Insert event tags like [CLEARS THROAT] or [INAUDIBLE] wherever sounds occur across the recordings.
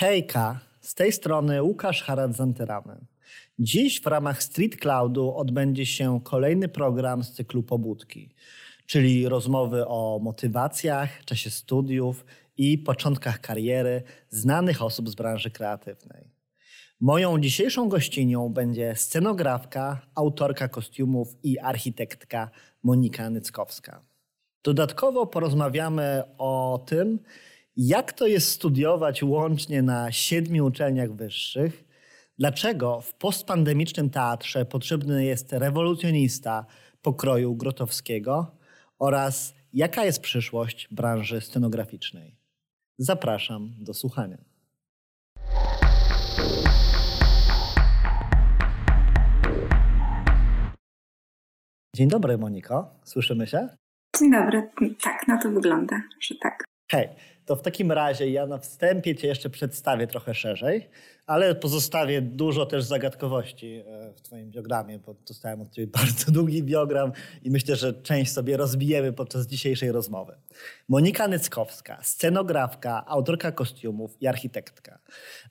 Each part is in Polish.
Hejka, z tej strony Łukasz Harad-Zanteramy. Dziś w ramach Street Cloudu odbędzie się kolejny program z cyklu Pobudki, czyli rozmowy o motywacjach, czasie studiów i początkach kariery znanych osób z branży kreatywnej. Moją dzisiejszą gościnią będzie scenografka, autorka kostiumów i architektka Monika Nyckowska. Dodatkowo porozmawiamy o tym, jak to jest studiować łącznie na siedmiu uczelniach wyższych, dlaczego w postpandemicznym teatrze potrzebny jest rewolucjonista pokroju Grotowskiego oraz jaka jest przyszłość branży scenograficznej. Zapraszam do słuchania. Dzień dobry, Moniko. Słyszymy się? Dzień dobry. Tak, na to wygląda, że tak. Hej, to w takim razie ja na wstępie Cię jeszcze przedstawię trochę szerzej, ale pozostawię dużo też zagadkowości e, w Twoim biogramie, bo dostałem od Ciebie [LAUGHS] bardzo długi biogram i myślę, że część sobie rozbijemy podczas dzisiejszej rozmowy. Monika Nyckowska, scenografka, autorka kostiumów i architektka.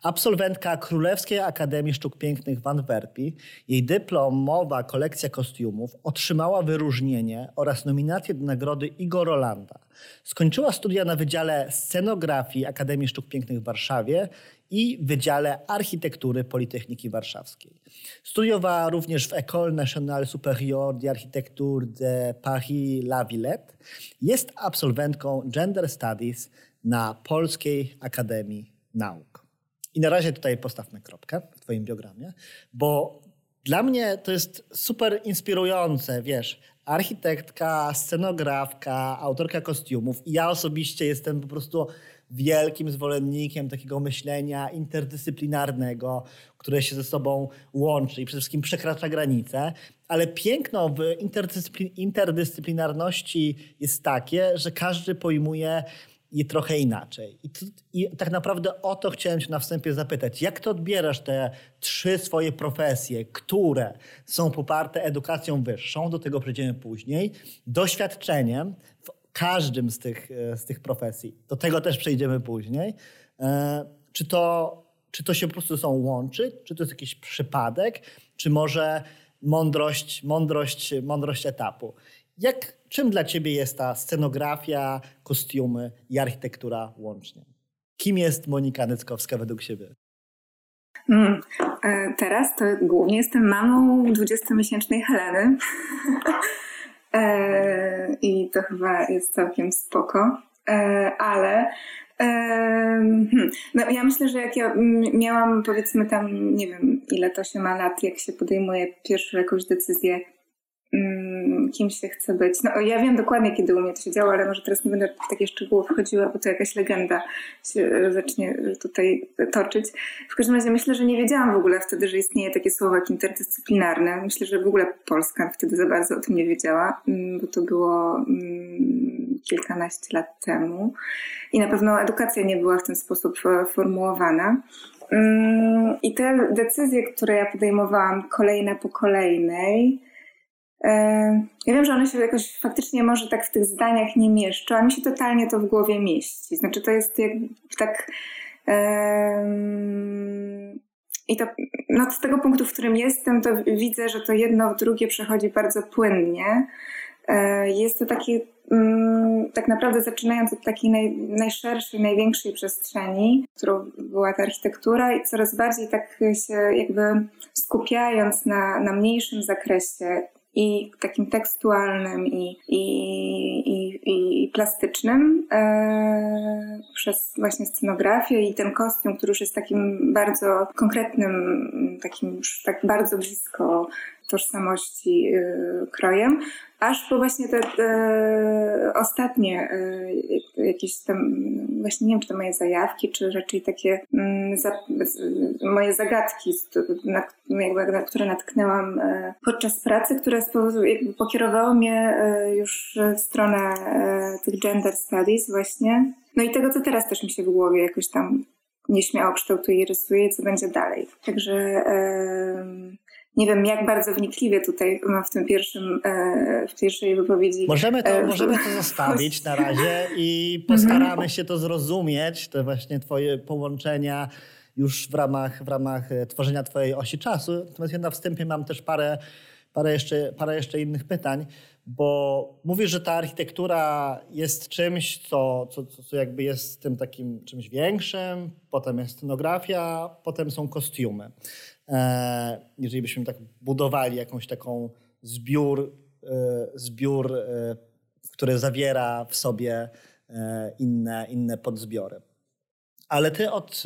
Absolwentka Królewskiej Akademii Sztuk Pięknych w Antwerpii. Jej dyplomowa kolekcja kostiumów otrzymała wyróżnienie oraz nominację do nagrody Igor Rolanda. Skończyła studia na Wydziale Scenografii Akademii Sztuk Pięknych w Warszawie i Wydziale Architektury Politechniki Warszawskiej. Studiowała również w École Nationale Supérieure d'Architecture de Paris-La Villette. Jest absolwentką Gender Studies na Polskiej Akademii Nauk. I na razie tutaj postawmy kropkę w Twoim biogramie, bo dla mnie to jest super inspirujące, wiesz, architektka, scenografka, autorka kostiumów. I ja osobiście jestem po prostu wielkim zwolennikiem takiego myślenia interdyscyplinarnego, które się ze sobą łączy i przede wszystkim przekracza granice. Ale piękno w interdyscyplin interdyscyplinarności jest takie, że każdy pojmuje je trochę inaczej. I, to, I, tak naprawdę o to chciałem Cię na wstępie zapytać. Jak Ty odbierasz te trzy swoje profesje, które są poparte edukacją wyższą, do tego przejdziemy później, doświadczeniem w każdym z tych, e, z tych profesji. Do tego też przejdziemy później. E, czy to, czy to się po prostu są łączy? Czy to jest jakiś przypadek? Czy może mądrość, mądrość, mądrość etapu? Jak, czym dla ciebie jest ta scenografia, kostiumy i architektura łącznie? Kim jest Monika Nyckowska według siebie? Mm, e, teraz to głównie jestem mamą 20-miesięcznej Heleny. [LAUGHS] E, I to chyba jest całkiem spoko. E, ale hmm, no ja myślę, że jak ja miałam powiedzmy tam, nie wiem ile to się ma lat, jak się podejmuje pierwszą jakąś decyzję, mm, kim się chce być. No ja wiem dokładnie, kiedy u mnie to się działo, ale może teraz nie będę w takie szczegóły wchodziła, bo to jakaś legenda się zacznie tutaj toczyć. W każdym razie myślę, że nie wiedziałam w ogóle wtedy, że istnieje takie słowo jak interdyscyplinarne. Myślę, że w ogóle Polska wtedy za bardzo o tym nie wiedziała, mm, bo to było mm, kilkanaście lat temu i na pewno edukacja nie była w ten sposób e, formułowana. I te decyzje, które ja podejmowałam kolejna po kolejnej, ja wiem, że one się jakoś faktycznie może tak w tych zdaniach nie mieszczą, a mi się totalnie to w głowie mieści. Znaczy to jest jak tak... I to no z tego punktu, w którym jestem, to widzę, że to jedno w drugie przechodzi bardzo płynnie. E, jest to taki mm, tak naprawdę zaczynając od takiej naj, najszerszej, największej przestrzeni, którą była ta architektura i coraz bardziej tak się jakby skupiając na, na mniejszym zakresie i takim tekstualnym i, i, i, i plastycznym e, przez właśnie scenografię i ten kostium, który już jest takim bardzo konkretnym, takim tak bardzo blisko tożsamości y, krojem, aż po właśnie te, te ostatnie y, jakieś tam, właśnie nie wiem, czy to moje zajawki, czy raczej takie mm, za, moje zagadki, na, jakby, na które natknęłam y, podczas pracy, które jakby pokierowały mnie już w stronę tych gender studies właśnie. No i tego, co teraz też mi się w głowie jakoś tam nieśmiało kształtuje i rysuje, co będzie dalej. Także nie wiem, jak bardzo wnikliwie tutaj w tym pierwszym, e, w pierwszej wypowiedzi. Możemy to, e, możemy to zostawić na razie i postaramy mhm. się to zrozumieć, te właśnie twoje połączenia już w ramach, w ramach e, tworzenia twojej osi czasu. Natomiast ja na wstępie mam też parę, parę, jeszcze, parę jeszcze innych pytań, bo mówisz, że ta architektura jest czymś, co, co, co jakby jest tym takim czymś większym, potem jest scenografia, potem są kostiumy. E, jeżeli byśmy tak budowali jakąś taką zbiór, e, zbiór e, który zawiera w sobie inne, inne podzbiory. Ale ty od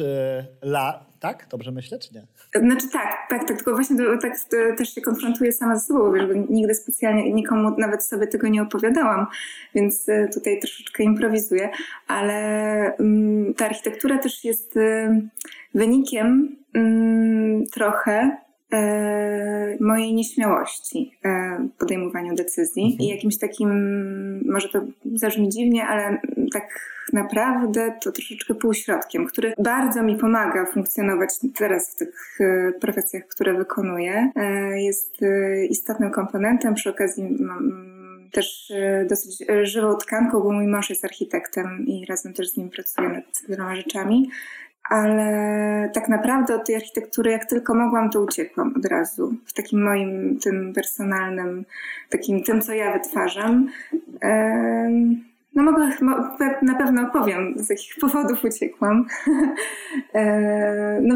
lat, tak? Dobrze myślę, czy nie? Znaczy tak, tak, tak tylko właśnie tak też się konfrontuję sama ze sobą, wiesz, bo nigdy specjalnie nikomu nawet sobie tego nie opowiadałam, więc tutaj troszeczkę improwizuję, ale um, ta architektura też jest um, wynikiem um, trochę e, mojej nieśmiałości e, w podejmowaniu decyzji mhm. i jakimś takim, może to zabrzmi dziwnie, ale tak naprawdę to troszeczkę półśrodkiem, który bardzo mi pomaga funkcjonować teraz w tych e, profesjach, które wykonuję. E, jest e, istotnym komponentem. Przy okazji mam też dosyć żywą tkanką, bo mój mąż jest architektem i razem też z nim pracuję nad wieloma rzeczami ale tak naprawdę od tej architektury, jak tylko mogłam, to uciekłam od razu. W takim moim, tym personalnym, takim tym, co ja wytwarzam. No mogę, na pewno powiem, z jakich powodów uciekłam. [LAUGHS] E, no,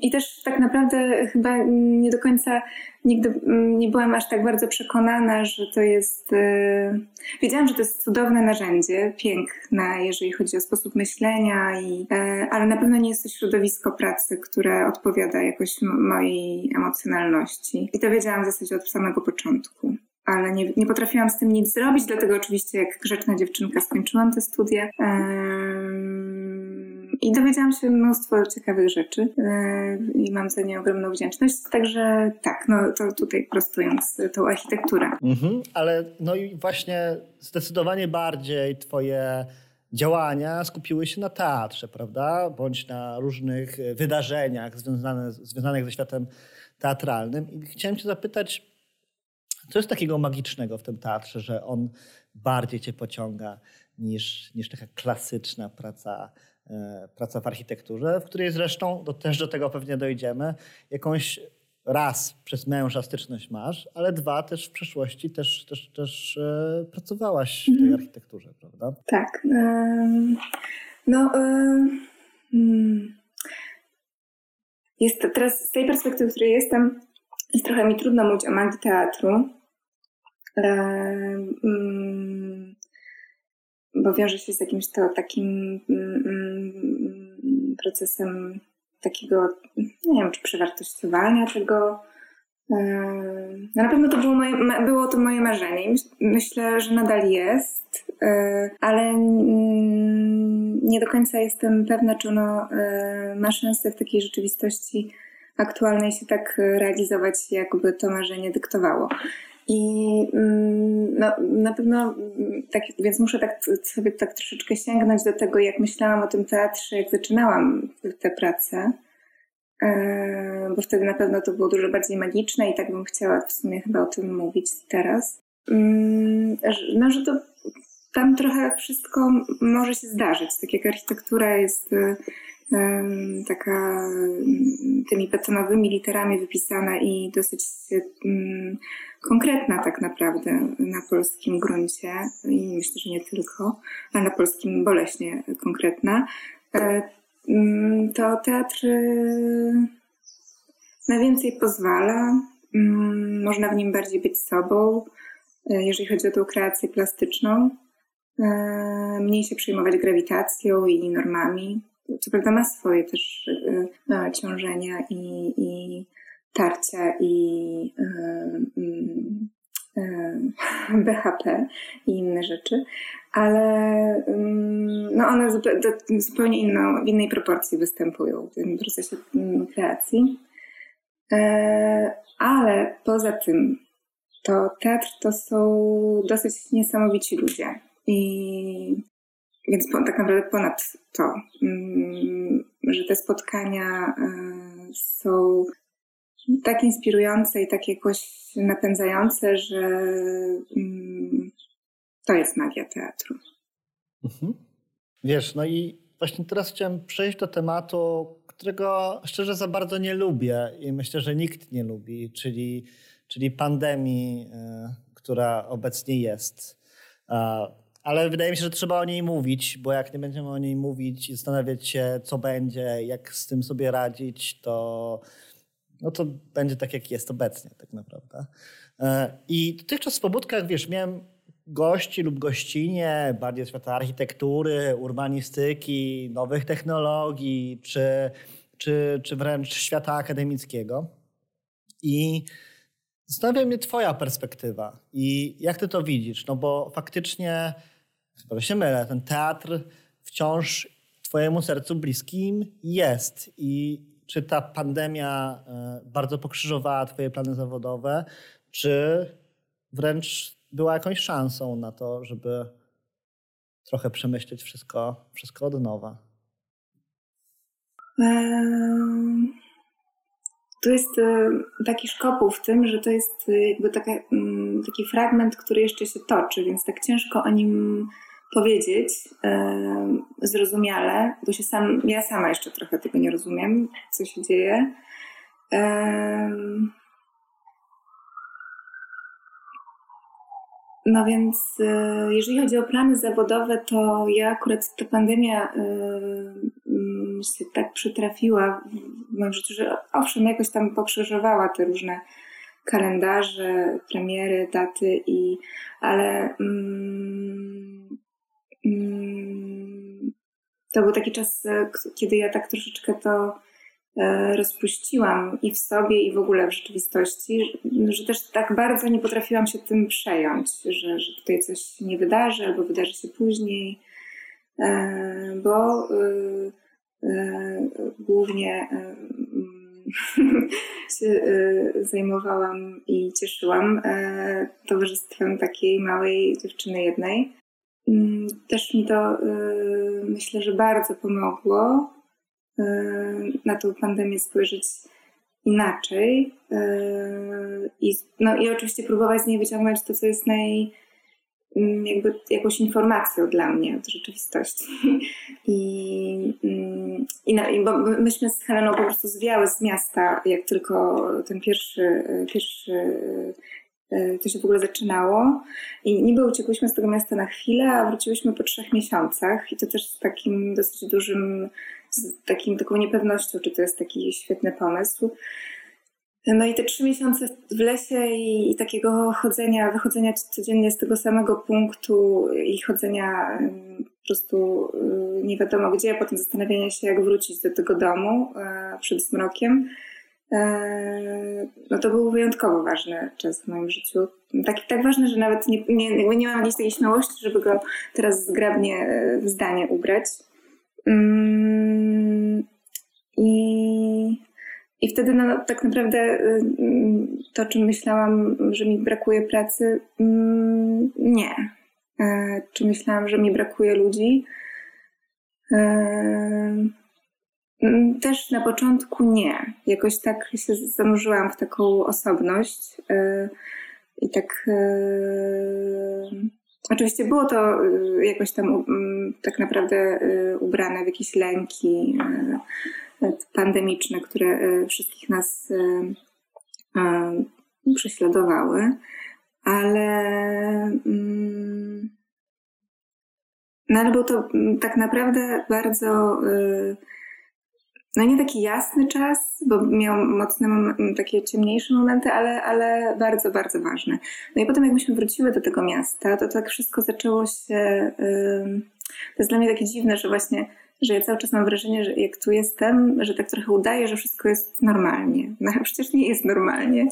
I też tak naprawdę chyba nie do końca nigdy nie byłam aż tak bardzo przekonana, że to jest. E, wiedziałam, że to jest cudowne narzędzie, piękne, jeżeli chodzi o sposób myślenia, i, e, ale na pewno nie jest to środowisko pracy, które odpowiada jakoś mojej emocjonalności. I to wiedziałam w zasadzie od samego początku ale nie, nie potrafiłam z tym nic zrobić, dlatego oczywiście jak grzeczna dziewczynka skończyłam te studia i dowiedziałam się mnóstwo ciekawych rzeczy i mam za nie ogromną wdzięczność, także tak, no to tutaj prostując tą architekturę. Mhm, ale no i właśnie zdecydowanie bardziej twoje działania skupiły się na teatrze, prawda? Bądź na różnych wydarzeniach związane, związanych ze światem teatralnym. I chciałem cię zapytać, co jest takiego magicznego w tym teatrze, że on bardziej cię pociąga niż, niż taka klasyczna praca, e, praca w architekturze, w której zresztą, do, też do tego pewnie dojdziemy, jakąś raz przez męża styczność masz, ale dwa też w przeszłości też, też, też e, pracowałaś w tej mhm. architekturze, prawda? Tak. no, hmm. jest to teraz z tej perspektywy, w której jestem, jest trochę mi trudno mówić o magii teatru, mm, bo wiąże się z jakimś to takim mm, mm, procesem takiego, nie wiem, czy przewartościowania tego. No na pewno to było, moje, było to moje marzenie. Myślę, że nadal jest, e, ale nie do końca jestem pewna, czy ono e, ma szansę w takiej rzeczywistości aktualnej się tak realizować, jakby to marzenie dyktowało. I mm, no, na pewno, tak, więc muszę tak sobie tak troszeczkę sięgnąć do tego, jak myślałam o tym teatrze, jak zaczynałam tę pracę, e, bo wtedy na pewno to było dużo bardziej magiczne i tak bym chciała w sumie chyba o tym mówić teraz. Mm, no, że to tam trochę wszystko może się zdarzyć. Tak jak architektura jest taka tymi betonowymi literami wypisana i dosyć konkretna tak naprawdę na polskim gruncie i myślę, że nie tylko, ale na polskim boleśnie konkretna, e, to teatr e, na więcej pozwala, można w nim bardziej być sobą, e, jeżeli chodzi o tą kreację plastyczną, mniej się przejmować grawitacją i normami, co prawda ma swoje też e, ciążenia i, i tarcia i e, e, [LAUGHS] BHP i inne rzeczy, ale mm, no one zupełnie inną, w innej proporcji występują w tym procesie mm, kreacji. Ale poza tym, to teatr to są dosyć niesamowici ludzie. I więc tak naprawdę ponad to, mm, że te spotkania e, są tak inspirujące i tak jakoś napędzające, że mm, to jest magia teatru. Mhm. Wiesz, no i właśnie teraz chciałem przejść do tematu, którego szczerze za bardzo nie lubię i myślę, że nikt nie lubi, czyli, czyli pandemii, e, która obecnie jest. Ale wydaje mi się, że trzeba o niej mówić, bo jak nie będziemy o niej mówić i zastanawiać się, co będzie, jak z tym sobie radzić, to, no to będzie tak, jak jest obecnie tak naprawdę. E, I dotychczas w pobudkach, wiesz, miałem gości lub gościnie bardziej świata architektury, urbanistyki, nowych technologii, czy, czy, czy wręcz świata akademickiego. I zastanawia mnie twoja perspektywa i jak ty to widzisz, no bo faktycznie, chyba się mylę, ten teatr wciąż twojemu sercu bliskim jest i czy ta pandemia e, bardzo pokrzyżowała twoje plany zawodowe, czy wręcz była jakąś szansą na to, żeby trochę przemyśleć wszystko, wszystko od nowa? Tu jest e, taki szkopuł w tym, że to jest e, jakby taka, mm, taki fragment, który jeszcze się toczy, więc tak ciężko o nim powiedzieć zrozumiale, bo się sam, ja sama jeszcze trochę tego nie rozumiem, co się dzieje. No więc e, jeżeli chodzi o plany zawodowe, to ja akurat ta pandemia e, mm, się tak przytrafiła w moim życiu, że owszem, jakoś tam pokrzyżowała te różne kalendarze, premiery, daty, i, ale mm, mm, to był taki czas, e, kiedy ja tak troszeczkę to E, rozpuściłam i w sobie, i w ogóle w rzeczywistości, że też tak bardzo nie potrafiłam się tym przejąć, że, że tutaj coś nie wydarzy albo wydarzy się później, e, bo e, głównie się zajmowałam i cieszyłam towarzystwem takiej małej dziewczyny jednej. Mm, też mi to myślę, że bardzo pomogło na tą pandemię spojrzeć inaczej i, no, i oczywiście próbować z niej wyciągnąć to, co jest naj, jakby jakąś informacją dla mnie od rzeczywistości. [LAUGHS] I, mm, i, na, i bo myśmy z Heleną po prostu zwiały z miasta, jak tylko ten pierwszy, pierwszy yy, to się w ogóle zaczynało. I niby uciekłyśmy z tego miasta na chwilę, a wróciłyśmy po trzech miesiącach i to też z takim dosyć dużym z takim, taką niepewnością, czy to jest taki świetny pomysł. No i te trzy miesiące w lesie i, i, takiego chodzenia, wychodzenia codziennie z tego samego punktu i chodzenia po prostu y, nie wiadomo gdzie, a potem zastanawiania się, jak wrócić do tego domu e, przed zmrokiem. E, no to był wyjątkowo ważny czas w moim życiu. Tak, tak ważny, że nawet nie, nie, nie mam jakiejś takiej śmiałości, żeby go teraz zgrabnie e, w zdanie ubrać. Mm, I, i wtedy no, tak naprawdę y, to, o czym myślałam, że mi brakuje pracy, mm, nie. E, czy myślałam, że mi brakuje ludzi? E, mm, też na początku nie. Jakoś tak się zanurzyłam w taką osobność e, i tak Oczywiście było to y, jakoś tam mm, tak naprawdę y, ubrane w jakieś lęki y, pandemiczne, które wszystkich nas prześladowały, ale mm, no ale był to mm, tak naprawdę bardzo no nie taki jasny czas, bo miał mocne, takie ciemniejsze momenty, ale, ale bardzo, bardzo ważne. No i potem jak myśmy wróciły do tego miasta, to tak wszystko zaczęło się... To jest dla mnie takie dziwne, że właśnie że ja cały czas mam wrażenie, że jak tu jestem, że tak trochę udaję, że wszystko jest normalnie. No [LAUGHS] przecież nie jest normalnie.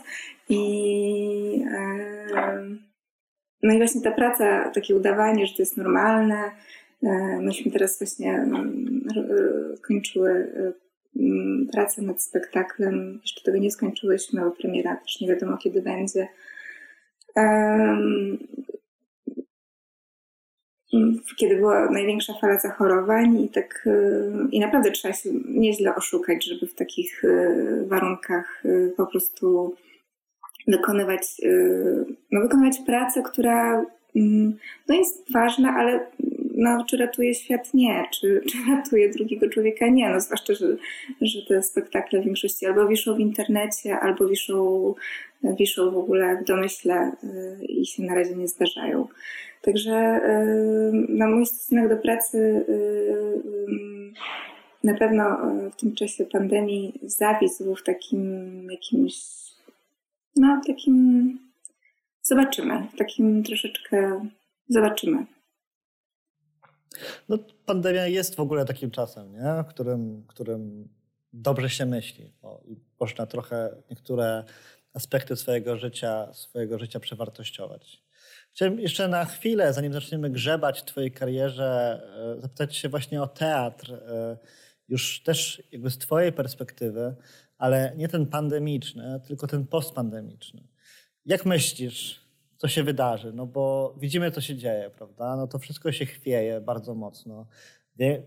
I, no i właśnie ta praca, takie udawanie, że to jest normalne. E, myśmy teraz właśnie kończyły Mm, pracę nad spektaklem. Jeszcze tego nie skończyłyśmy, bo premiera też nie wiadomo kiedy będzie. Kiedy była największa fala zachorowań i tak i naprawdę trzeba się nieźle oszukać, żeby w takich warunkach po prostu wykonywać, no, wykonywać pracę, która no jest ważna, ale no, czy ratuje świat? Nie. Czy, czy [LAUGHS] ratuje drugiego człowieka? Nie. No, zwłaszcza, że, że te spektakle w większości albo wiszą w internecie, albo wiszą, wiszą w ogóle w domyśle y, i się na razie nie zdarzają. Także y, no, mój stosunek do pracy y, na pewno w tym czasie pandemii zawisł w takim jakimś, no takim, zobaczymy, takim troszeczkę zobaczymy. No, pandemia jest w ogóle takim czasem, nie? W którym, którym dobrze się myśli. O, I można trochę niektóre aspekty swojego życia, swojego życia przewartościować. Chciałem jeszcze na chwilę, zanim zaczniemy grzebać w Twojej karierze, e, zapytać się właśnie o teatr. E, już też jakby z Twojej perspektywy, ale nie ten pandemiczny, tylko ten postpandemiczny. Jak myślisz, co się wydarzy, no bo widzimy, co się dzieje, prawda? No to wszystko się chwieje bardzo mocno.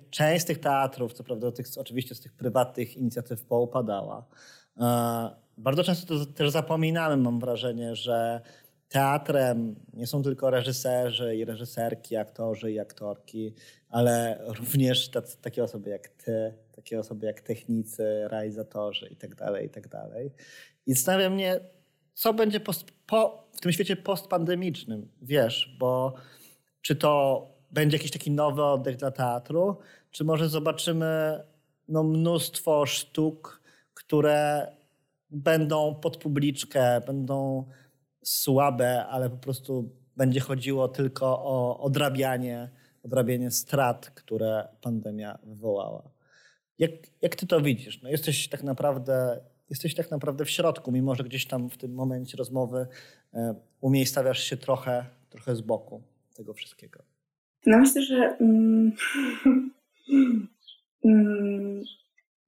Część z tych teatrów, co prawda tych, oczywiście z tych prywatnych inicjatyw poupadała. Bardzo często to też zapominamy, mam wrażenie, że teatrem nie są tylko reżyserzy i reżyserki, aktorzy i aktorki, ale również tacy, takie osoby jak ty, takie osoby jak technicy, realizatorzy itd. Tak itd. Tak I zastanawia mnie, co będzie post, po, w tym świecie postpandemicznym, wiesz, bo czy to będzie jakiś taki nowy oddech dla teatru, czy może zobaczymy no, mnóstwo sztuk, które będą pod publiczkę, będą słabe, ale po prostu będzie chodziło tylko o odrabianie, odrabianie strat, które pandemia wywołała. Jak, jak ty to widzisz? No jesteś tak naprawdę jesteś tak naprawdę w środku, mimo że gdzieś tam w tym momencie rozmowy e, umiejscawiasz się trochę, trochę z boku tego wszystkiego. No myślę, że mm, [LAUGHS] mm,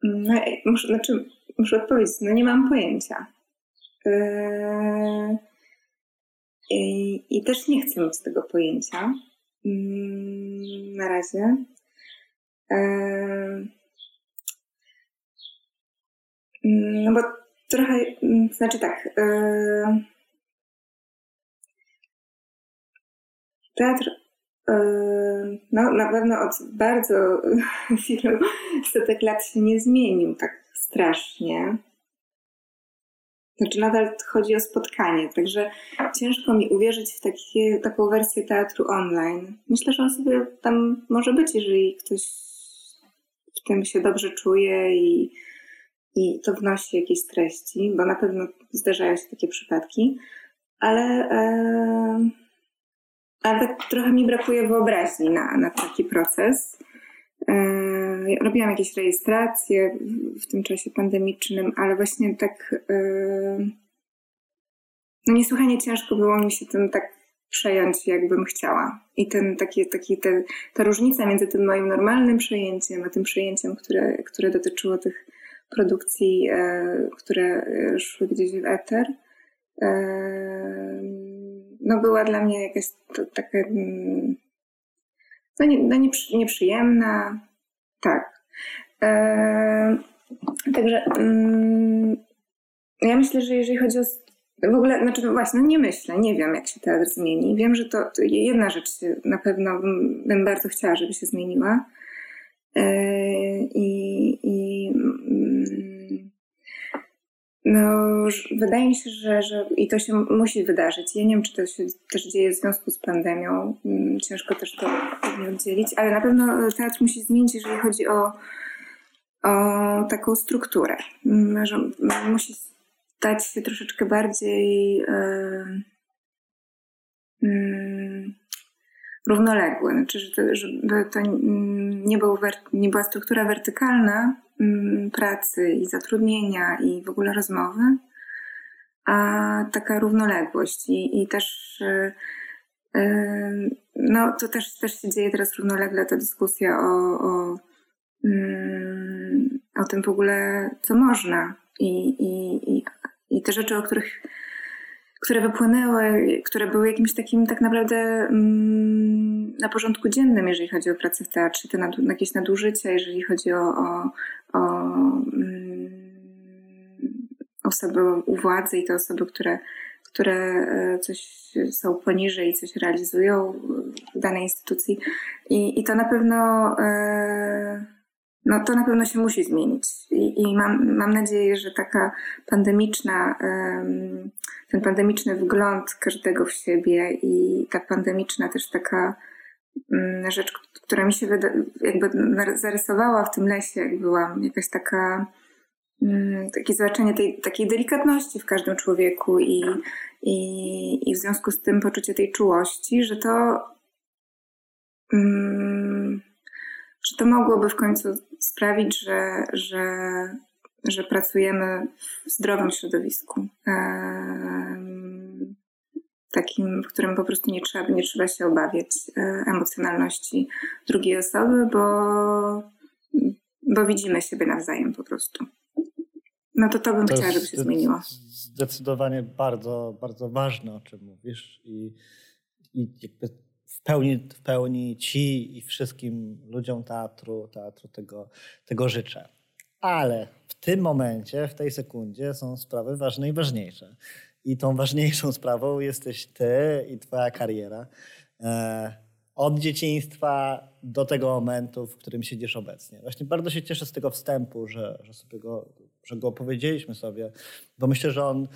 no, muszę, znaczy, muszę odpowiedzieć, no nie mam pojęcia. Yy, i, I też nie chcę mieć tego pojęcia yy, na razie. Yy, no bo trochę, mm, znaczy tak. Yy, teatr no, na pewno od bardzo [LAUGHS] wielu setek lat się nie zmienił tak strasznie. Znaczy nadal chodzi o spotkanie, także ciężko mi uwierzyć w takie, taką wersję teatru online. Myślę, że on sobie tam może być, jeżeli ktoś w tym się dobrze czuje i i to wnosi jakieś treści, bo na pewno zdarzają się takie przypadki, ale, e, ale tak trochę mi brakuje wyobraźni na, na taki proces. E, robiłam jakieś rejestracje w tym czasie pandemicznym, ale właśnie tak e, no niesłychanie ciężko było mi się tym tak przejąć, jakbym chciała. I ten, taki, taki, te, ta różnica między tym moim normalnym przejęciem, a tym przejęciem, które, które dotyczyło tych produkcji, e, które szły gdzieś w eter, e, no była dla mnie jakaś to, taka mm, no, nie, no nieprzyjemna, tak. Także mm, ja myślę, że jeżeli chodzi o w ogóle, znaczy no właśnie, no nie myślę, nie wiem jak się teatr zmieni. Wiem, że to, to jedna rzecz na pewno bym, bardzo chciała, żeby się zmieniła. I, i no, wydaje mi się, że, że i to się musi wydarzyć. Ja nie wiem, czy to się też dzieje w związku z pandemią. Mm, ciężko też to oddzielić, ale na pewno teatr musi zmienić, jeżeli chodzi o, o taką strukturę. Mm, że musi stać się troszeczkę bardziej yy, yy, równoległy. Znaczy, żeby to nie, był, nie była struktura wertykalna, Mm, pracy i zatrudnienia i w ogóle rozmowy, a taka równoległość i, i też y, y, no to też, też się dzieje teraz równolegle ta dyskusja o, o, mm, o tym w ogóle, co można i, i, i, i te rzeczy, o których które wypłynęły, które były jakimś takim tak naprawdę mm, na porządku dziennym, jeżeli chodzi o pracę w teatrze, te nad, jakieś nadużycia, jeżeli chodzi o, o, o osoby u władzy i te osoby, które, które e, coś są poniżej i coś realizują w danej instytucji. I, i to na pewno no to na pewno się musi zmienić. I, i mam, mam nadzieję, że taka pandemiczna, ten pandemiczny wgląd każdego w siebie i ta pandemiczna też taka mm, rzecz, która mi się jakby zarysowała w tym lesie, jak byłam, jakaś taka mm, takie zobaczenie tej takiej delikatności w każdym człowieku i, i, i w związku z tym poczucie tej czułości, że to mm, że to mogłoby w końcu sprawić, że, że, że pracujemy w zdrowym środowisku. Takim, w którym po prostu nie trzeba, nie trzeba się obawiać e, emocjonalności drugiej osoby, bo, bo widzimy siebie nawzajem po prostu. No to to bym to chciała, żeby się zmieniło. Zdecydowanie bardzo, bardzo ważne, o czym mówisz i, i jakby w pełni, w pełni ci i wszystkim ludziom teatru, teatru tego, tego życzę. Ale w tym momencie, w tej sekundzie są sprawy ważne i ważniejsze. I tą ważniejszą sprawą jesteś ty i twoja kariera. E, od dzieciństwa do tego momentu, w którym siedzisz obecnie. Właśnie bardzo się cieszę z tego wstępu, że, że, sobie go, że go opowiedzieliśmy sobie, bo myślę, że on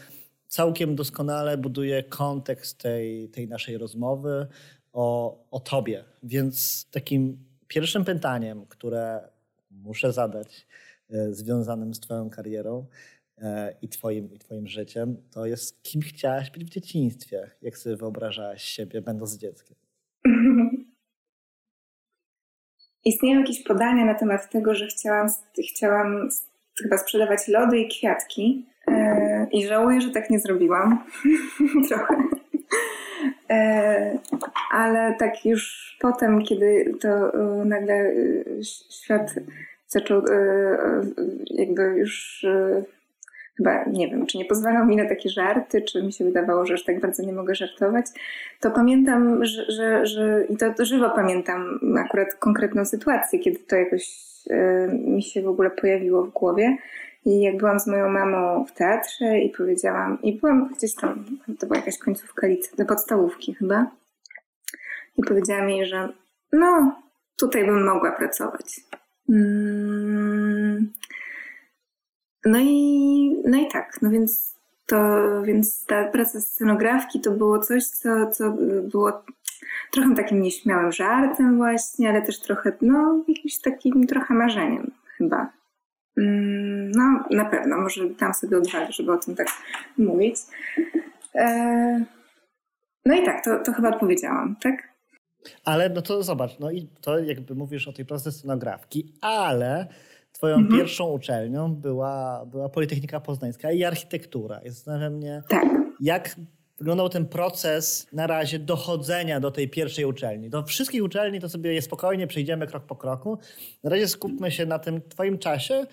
całkiem doskonale buduje kontekst tej, tej naszej rozmowy, o, o tobie. Więc takim pierwszym pytaniem, które muszę zadać, związanym z twoją karierą e, i twoim, i twoim życiem, to jest kim chciałaś być w dzieciństwie? Jak sobie wyobrażałaś siebie, będąc dzieckiem? [LAUGHS] Istnieją jakieś podania na temat tego, że chciałam, chciałam chyba sprzedawać lody i kwiatki. E, I żałuję, że tak nie zrobiłam. [LAUGHS] Trochę. E, ale tak już potem, kiedy to e, nagle e, świat zaczął jakby już chyba nie wiem, czy nie pozwalał mi na takie żarty, czy mi się wydawało, że już tak bardzo nie mogę żartować, to pamiętam, że, że, że i to, żywo pamiętam akurat konkretną sytuację, kiedy to jakoś mi się w ogóle pojawiło w głowie. I jak byłam z moją mamą w teatrze i powiedziałam, i byłam gdzieś tam, to była jakaś końcówka licy, do podstawówki chyba, i powiedziała mi, że no, tutaj bym mogła pracować. Mm. No i, no i tak, no więc to, więc ta praca scenografki to było coś, co, co było trochę takim nieśmiałym żartem właśnie, ale też trochę, no, jakimś takim trochę marzeniem chyba. Mm, no, na pewno, może dam sobie odwagę, żeby o tym tak mówić. E, no i tak, to, to chyba odpowiedziałam, tak? Ale no to zobacz, no i to jakby mówisz o tej prostej scenografki, ale twoją mhm. pierwszą uczelnią była, była Politechnika Poznańska i architektura. I zastanawiam mnie, tak. jak wyglądał ten proces na razie dochodzenia do tej pierwszej uczelni. Do wszystkich uczelni to sobie je spokojnie przejdziemy krok po kroku. Na razie skupmy się na tym twoim czasie.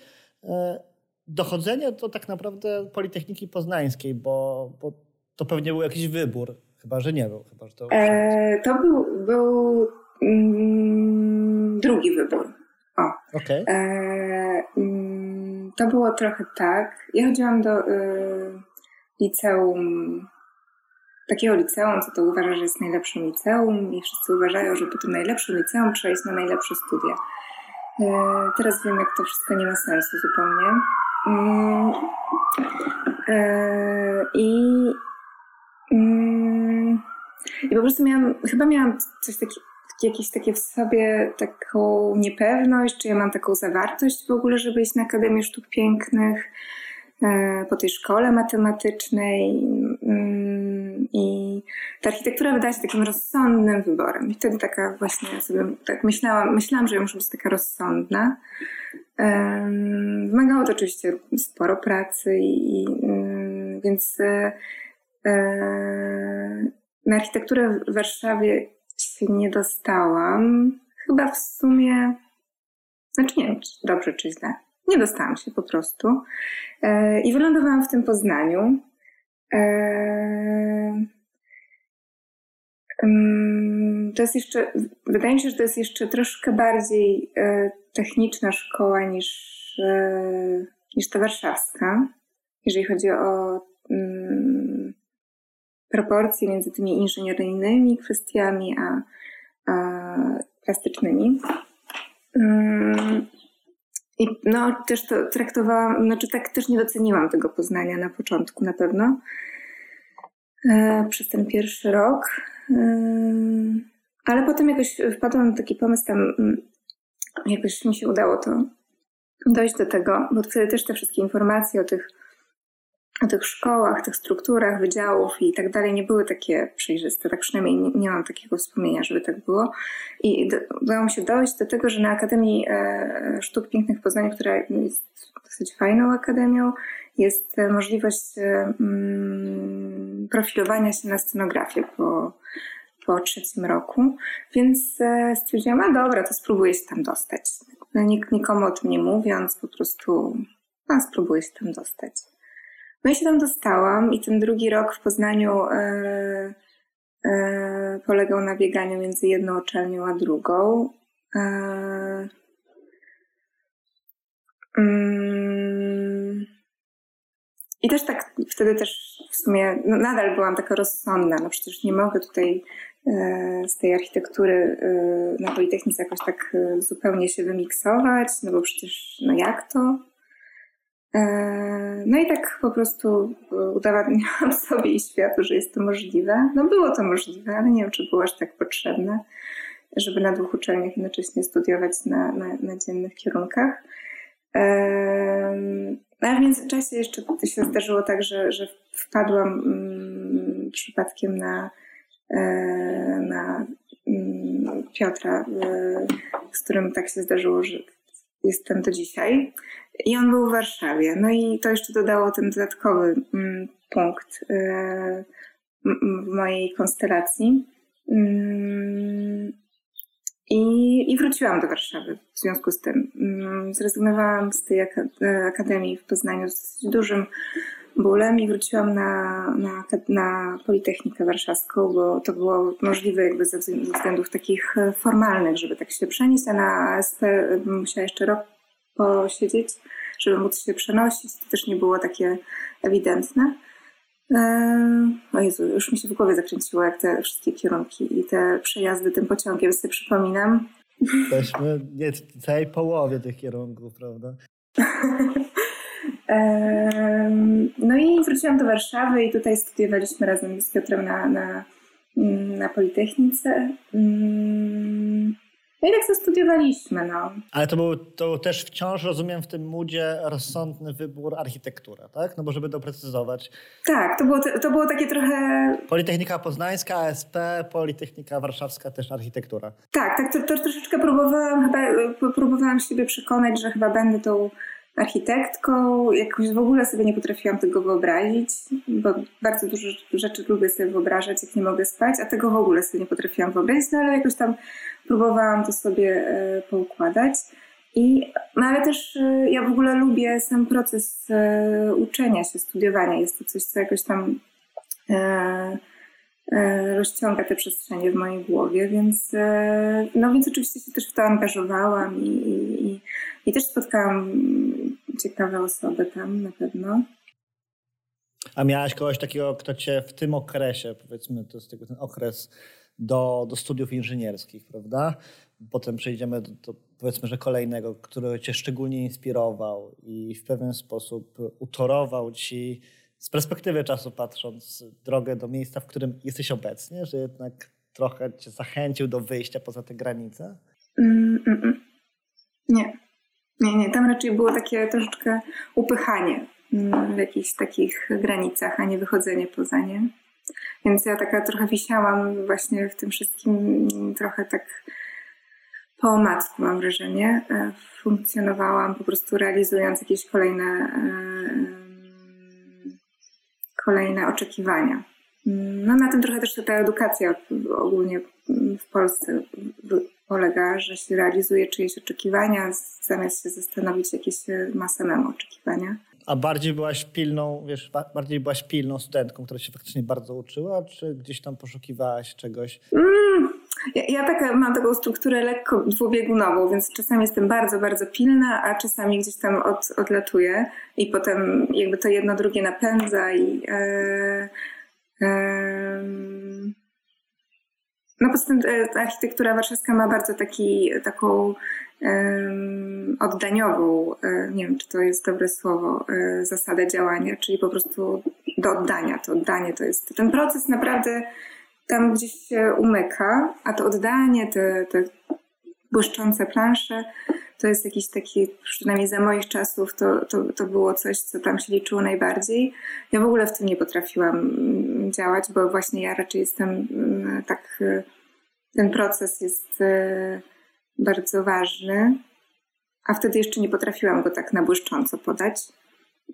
E, dochodzenia to tak naprawdę Politechniki Poznańskiej, bo, bo to pewnie był jakiś wybór. Chyba, że nie był. Chyba, że to, e, to był, był mm, drugi wybór. O. Okay. E, mm, to było trochę tak. Ja chodziłam do y, liceum takiego liceum, co to uważa, że jest najlepszym liceum i wszyscy uważają, że po tym najlepszym liceum trzeba iść na najlepsze studia. E, teraz wiem, jak to wszystko nie ma sensu zupełnie. Mm, e, I, mm, i po prostu miałam, chyba miałam coś takiego, jakieś takie w sobie taką niepewność, czy ja mam taką zawartość w ogóle, żeby iść na Akademię Sztuk Pięknych. E, po tej szkole matematycznej mm, i ta architektura wydała się takim rozsądnym wyborem. I wtedy taka właśnie sobie tak myślałam, myślałam, że ja muszę być taka rozsądna. Wymagało to oczywiście sporo pracy i, mm, więc e, na architekturę w Warszawie się nie dostałam. Chyba w sumie, znaczy nie wiem, czy dobrze czy źle. Nie dostałam się po prostu. E, I wylądowałam w tym Poznaniu. E, To jest jeszcze, wydaje mi się, że to jest jeszcze troszkę bardziej e, techniczna szkoła niż, e, niż ta warszawska, jeżeli chodzi o proporcje między tymi inżynieryjnymi kwestiami a, a plastycznymi. I no, też to traktowałam, znaczy tak też nie doceniłam tego Poznania na początku na pewno. E, przez ten pierwszy rok. Ale potem jakoś wpadłam na taki pomysł tam, mm, jakoś mi się udało to dojść do tego, bo wtedy też te wszystkie informacje o tych, o tych szkołach, tych strukturach, wydziałów i tak dalej nie były takie przejrzyste. Tak przynajmniej nie, nie mam takiego wspomnienia, żeby tak było. I udało mi się dojść do tego, że na Akademii e, Sztuk Pięknych w Poznaniu, która jest dosyć fajną akademią, jest możliwość e, mm, profilowania się na scenografię po, po trzecim roku, więc e, stwierdziłam, a dobra, to spróbuję się tam dostać. No, nik nikomu o tym nie mówiąc, po prostu a spróbuję się tam dostać. No i się tam dostałam i ten drugi rok w Poznaniu e, e, polegał na bieganiu między jedną uczelnią a drugą. E, mm, i też tak wtedy też w sumie no nadal byłam taka rozsądna. No przecież nie mogę tutaj e, z tej architektury e, na Politechnice jakoś tak e, zupełnie się wymiksować, no bo przecież no jak to? No i tak po prostu udowadniałam [LAUGHS] sobie i światu, że jest to możliwe. No było to możliwe, ale nie wiem, czy było aż tak potrzebne, żeby na dwóch uczelniach jednocześnie studiować na, na, na dziennych kierunkach. No ale w międzyczasie jeszcze się zdarzyło tak, że, że wpadłam mm, przypadkiem na, e, na mm, Piotra, e, z którym tak się zdarzyło, że jestem do dzisiaj. I on był w Warszawie. No i to jeszcze dodało ten dodatkowy mm, punkt e, w mojej konstelacji. I, I wróciłam do Warszawy w związku z tym. Mm, zrezygnowałam z tej akademii w Poznaniu z dużym bólem i wróciłam na, na, na Politechnikę Warszawską, bo to było możliwe jakby ze względów takich formalnych, żeby tak się przenieść, a na ASP musiała jeszcze rok posiedzieć, żeby móc się przenosić. To też nie było takie ewidentne. O Jezu, już mi się w głowie zakręciło, jak te wszystkie kierunki i te przejazdy tym pociągiem sobie przypominam. Jesteśmy nie w całej połowie tych kierunków, prawda? [LAUGHS] no i wróciłam do Warszawy i tutaj studiowaliśmy razem z Piotrem na, na, na Politechnice. No i tak zastudiowaliśmy, no. Ale to był, to też wciąż, rozumiem, w tym moodzie rozsądny wybór architektura, tak? No bo żeby doprecyzować. Tak, to było, to było takie trochę... Politechnika Poznańska, ASP, Politechnika Warszawska, też architektura. Tak, tak, to, to troszeczkę próbowałam, chyba próbowałam siebie przekonać, że chyba będę tą architektką. Jakoś w ogóle sobie nie potrafiłam tego wyobrazić, bo bardzo dużo rzeczy lubię sobie wyobrażać, jak nie mogę spać, a tego w ogóle sobie nie potrafiłam wyobrazić, no ale jakoś tam próbowałam to sobie e, poukładać. I, no ale też e, ja w ogóle lubię sam proces e, uczenia się, studiowania. Jest to coś, co jakoś tam rozciąga te przestrzenie w mojej głowie, więc, no więc oczywiście się też w to angażowałam i, i, i też spotkałam ciekawe osoby tam na pewno. A miałaś kogoś takiego, kto cię w tym okresie, powiedzmy, to jest ten okres do, do studiów inżynierskich, prawda? Potem przejdziemy do, do, powiedzmy, że kolejnego, który cię szczególnie inspirował i w pewien sposób utorował ci, z perspektywy czasu patrząc, drogę do miejsca, w którym jesteś obecnie, że jednak trochę cię zachęcił do wyjścia poza te granice? Mm, mm, mm. Nie. Nie, nie. Tam raczej było takie troszeczkę upychanie w jakichś takich granicach, a nie wychodzenie poza nie. Więc ja taka trochę wisiałam właśnie w tym wszystkim, trochę tak po omacku mam wrażenie. E, funkcjonowałam po prostu realizując jakieś kolejne, e, kolejne oczekiwania. No na tym trochę też ta edukacja ogólnie w Polsce polega, że się realizuje czyjeś oczekiwania, zamiast się zastanowić, jakie się ma samemu oczekiwania. A bardziej byłaś pilną, wiesz, bardziej byłaś pilną studentką, która się faktycznie bardzo uczyła, czy gdzieś tam poszukiwałaś czegoś? Mm, ja, ja tak, mam taką strukturę lekko dwubiegunową, więc czasami jestem bardzo, bardzo pilna, a czasami gdzieś tam od, odlatuję i potem jakby to jedno drugie napędza i... Yy, yy, no poza tym ta architektura warszawska ma bardzo taki, taką oddaniową, e, nie wiem czy to jest dobre słowo, e, zasadę działania, czyli po prostu do oddania. To oddanie to jest ten proces naprawdę tam gdzieś się umyka, a to oddanie, te, te błyszczące plansze, to jest jakiś taki, przynajmniej za moich czasów, to, to, to było coś, co tam się liczyło najbardziej. Ja w ogóle w tym nie potrafiłam mm, działać, bo właśnie ja raczej jestem mm, tak, e, ten proces jest e, bardzo ważny, a wtedy jeszcze nie potrafiłam go tak na błyszcząco podać.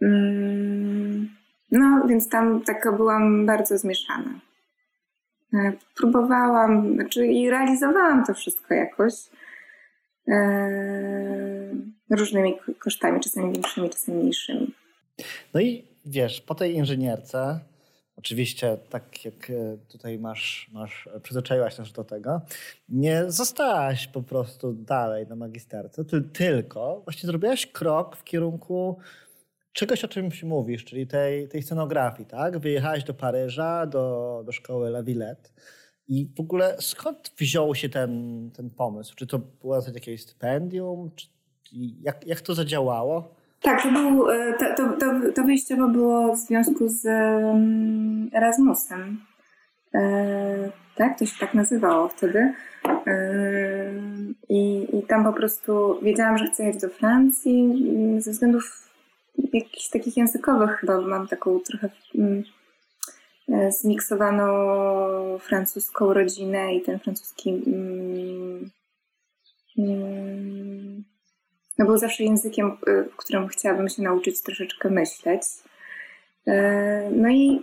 Mm, no, więc tam taka byłam bardzo zmieszana. E, próbowałam, znaczy i realizowałam to wszystko jakoś. Różnymi kosztami, czasami większymi, czasami mniejszymi. No i wiesz, po tej inżynierce, oczywiście tak jak e, tutaj masz, masz przyzwyczaiłaś nas do tego, nie zostałaś po prostu dalej na magisterce, tylko właśnie zrobiłaś krok w kierunku czegoś, o czym się mówisz, czyli tej, tej scenografii, tak? Wyjechałaś do Paryża, do, do szkoły La Villette. I w ogóle skąd wziął się ten, ten pomysł? Czy to było jakieś stypendium? Czy, jak, jak to zadziałało? Tak, to, był, e, to, to, to wyjściowo było w związku z mm, Erasmusem. E, tak, to się tak nazywało wtedy. E, i, I tam po prostu wiedziałam, że chcę jechać do Francji mm, ze względów jakichś takich językowych chyba. Mam taką trochę mm, e, zmiksowaną francuską rodzinę i ten francuski mm, mm, no był zawsze językiem, e, którym chciałabym się nauczyć troszeczkę myśleć. E, no i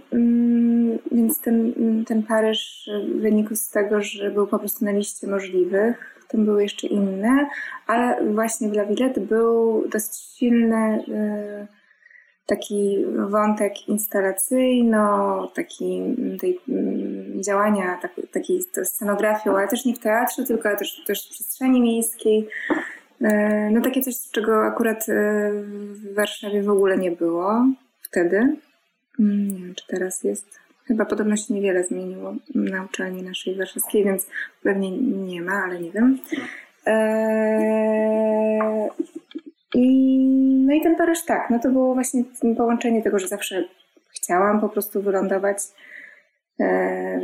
więc ten, ten Paryż wynikł z tego, że był po prostu na liście możliwych. Tam były jeszcze inne, ale właśnie w La Villette był dość silny taki wątek instalacyjno, taki tej, mm, działania tak, takiej scenografią, ale też nie w teatrze, tylko też, też w przestrzeni miejskiej. E, no takie coś, czego akurat e, w Warszawie w ogóle nie było wtedy. Mm, nie wiem, czy teraz jest. Chyba podobno się niewiele zmieniło na uczelni naszej warszawskiej, więc pewnie nie ma, ale nie wiem. Eee, no i ten Paryż tak, no to było właśnie połączenie tego, że zawsze chciałam po prostu wylądować e,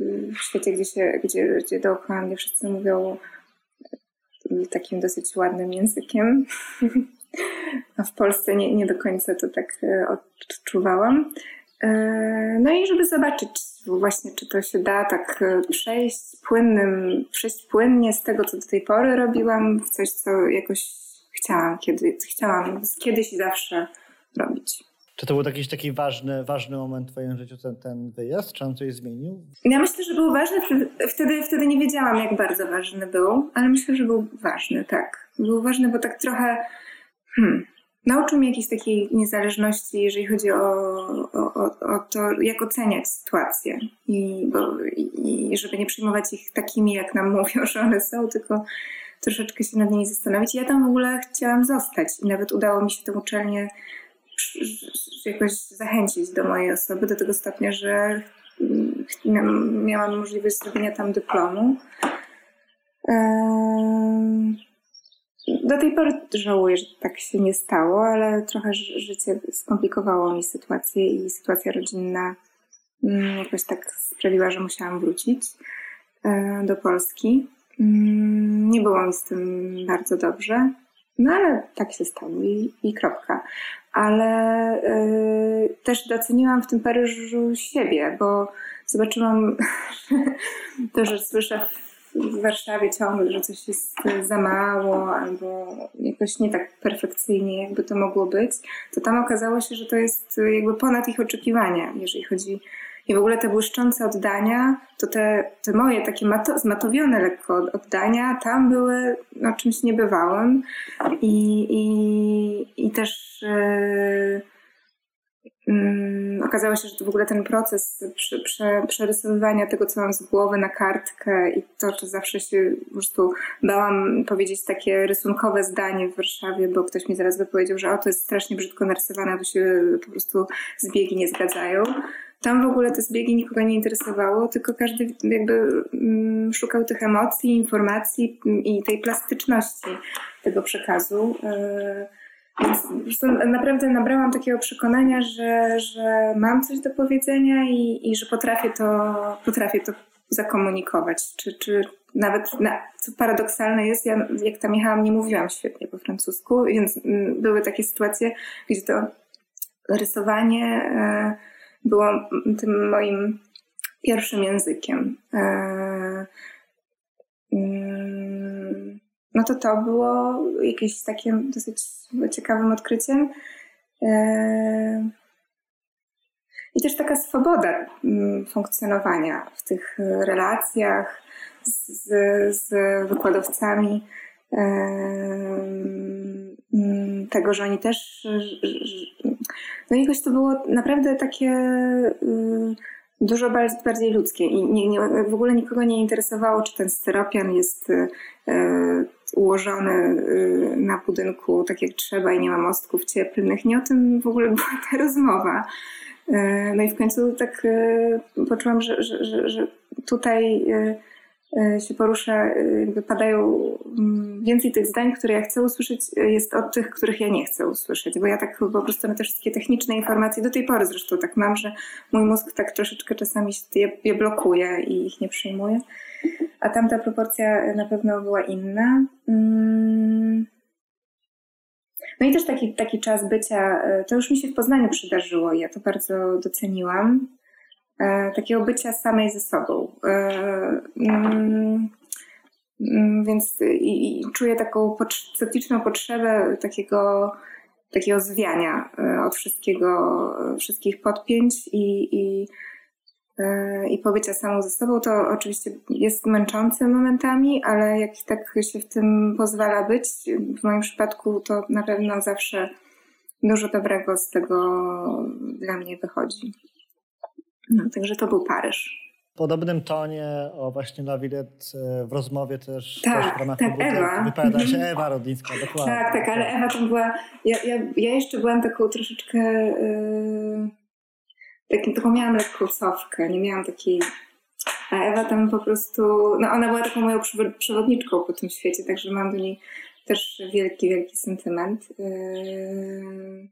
w świecie, gdzie, się, gdzie, gdzie dookoła mnie wszyscy mówią takim dosyć ładnym językiem. [LAUGHS] A w Polsce nie, nie do końca to tak e, odczuwałam. E, no i żeby zobaczyć właśnie, czy to się da tak przejść płynnym, przejść płynnie z tego, co do tej pory robiłam, w coś, co jakoś chciałam, kiedy, chciałam kiedyś i zawsze robić. Czy to był jakiś taki ważny, ważny moment w Twoim życiu, ten, ten wyjazd? Czy on coś zmienił? Ja myślę, że był ważny. Wtedy, wtedy nie wiedziałam, jak bardzo ważny był, ale myślę, że był ważny, tak. Był ważny, bo tak trochę hmm, nauczył mnie jakiejś takiej niezależności, jeżeli chodzi o, o, o, to, jak oceniać sytuację. I, bo, I żeby nie przyjmować ich takimi, jak nam [LAUGHS] mówią, że one są, tylko troszeczkę się nad nimi zastanowić. Ja tam w ogóle chciałam zostać i nawet udało mi się tę uczelnię jakoś zachęcić do mojej osoby do tego stopnia, że miałam możliwość zrobienia tam dyplomu. Do tej pory żałuję, że tak się nie stało, ale trochę życie skomplikowało mi sytuację i sytuacja rodzinna mm, jakoś tak sprawiła, że musiałam wrócić e, do Polski. Mm, nie było mi z tym bardzo dobrze, no ale tak się stało i, i kropka. Ale y, też doceniłam w tym Paryżu siebie, bo zobaczyłam [LAUGHS] to, że słyszę w Warszawie ciągle, że coś jest za mało albo jakoś nie tak perfekcyjnie, jakby to mogło być, to tam okazało się, że to jest jakby ponad ich oczekiwania, jeżeli chodzi i w ogóle te błyszczące oddania, to te, te moje takie mato, zmatowione lekko oddania, tam były no, czymś niebywałym. I, i, I też um, okazało się, że to w ogóle ten proces prze, prze, przerysowywania tego, co mam z głowy na kartkę i to, że zawsze się po prostu bałam powiedzieć takie rysunkowe zdanie w Warszawie, bo ktoś mi zaraz by powiedział, że o, to jest strasznie brzydko narysowane, to się po prostu zbiegi nie zgadzają. Tam w ogóle te zbiegi nikogo nie interesowało, tylko każdy jakby mm, szukał tych emocji, informacji i tej plastyczności tego przekazu. Yy, naprawdę nabrałam takiego przekonania, że, że mam coś do powiedzenia i, i że potrafię to, potrafię to zakomunikować. Czy, czy nawet, co paradoksalne jest, ja jak tam jechałam, nie mówiłam świetnie po francusku, więc mm, były takie sytuacje, gdzie to rysowanie e, było tym moim pierwszym językiem. E, no to to było jakieś takim dosyć ciekawym odkryciem. E, I też taka swoboda mm, funkcjonowania w tych relacjach z, z wykładowcami. E, mm, tego, że oni też. No jakoś to było naprawdę takie y, dużo bardziej ludzkie i nie, nie, w ogóle nikogo nie interesowało, czy ten styropian jest y, ułożony y, na budynku tak jak trzeba i nie ma mostków cieplnych. Nie o tym w ogóle była [LAUGHS] ta rozmowa. Y, no i w końcu tak y, poczułam, że, że, że, że tutaj się porusza, jakby padają mm, więcej tych zdań, które ja chcę usłyszeć, jest od tych, których ja nie chcę usłyszeć, bo ja tak po prostu na te wszystkie techniczne informacje, do tej pory zresztą tak mam, że mój mózg tak troszeczkę czasami je, je blokuje i ich nie przyjmuje a tamta proporcja na pewno była inna. Mm. No i też taki, taki czas bycia, e, to już mi się w Poznaniu przydarzyło, ja to bardzo doceniłam, e, takiego bycia samej ze sobą. E, mm, mm, więc i, i czuję taką cykliczną potrzebę takiego, takiego zwiania od wszystkiego, wszystkich podpięć i, i E, i pobycia samą ze sobą, to oczywiście jest męczące momentami, ale jak tak się w tym pozwala być, w moim przypadku to na pewno zawsze dużo dobrego z tego dla mnie wychodzi. No, także to był Paryż. W podobnym tonie o właśnie La Villette w rozmowie też, tak, też w ramach tak, Ewa. wypowiada się mhm. Ewa Rodyńska, dokładnie. Tak, tak, ale Ewa to była, ja, ja, ja jeszcze byłam taką troszeczkę... Yy taką, taką miałam lekką cofkę, nie miałam takiej... A Ewa tam po prostu, no ona była taką moją przewodniczką po tym świecie, także mam do niej też wielki, wielki sentyment. Yy,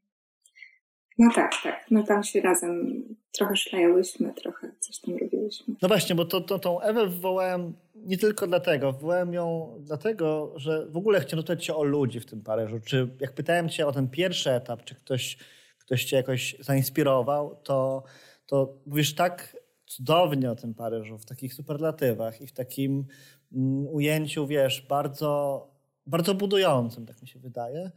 no tak, tak. No tam się razem trochę szlajałyśmy, trochę coś tam robiłyśmy. No właśnie, bo to, to, tą Ewę wywołałem nie tylko dlatego. Wywołałem ją dlatego, że w ogóle chciałem zapytać cię o ludzi w tym Paryżu. Czy jak pytałem cię o ten pierwszy etap, czy ktoś ktoś cię jakoś zainspirował, to, to mówisz tak cudownie o tym Paryżu, w takich superlatywach i w takim mm, ujęciu, wiesz, bardzo, bardzo budującym, tak mi się wydaje,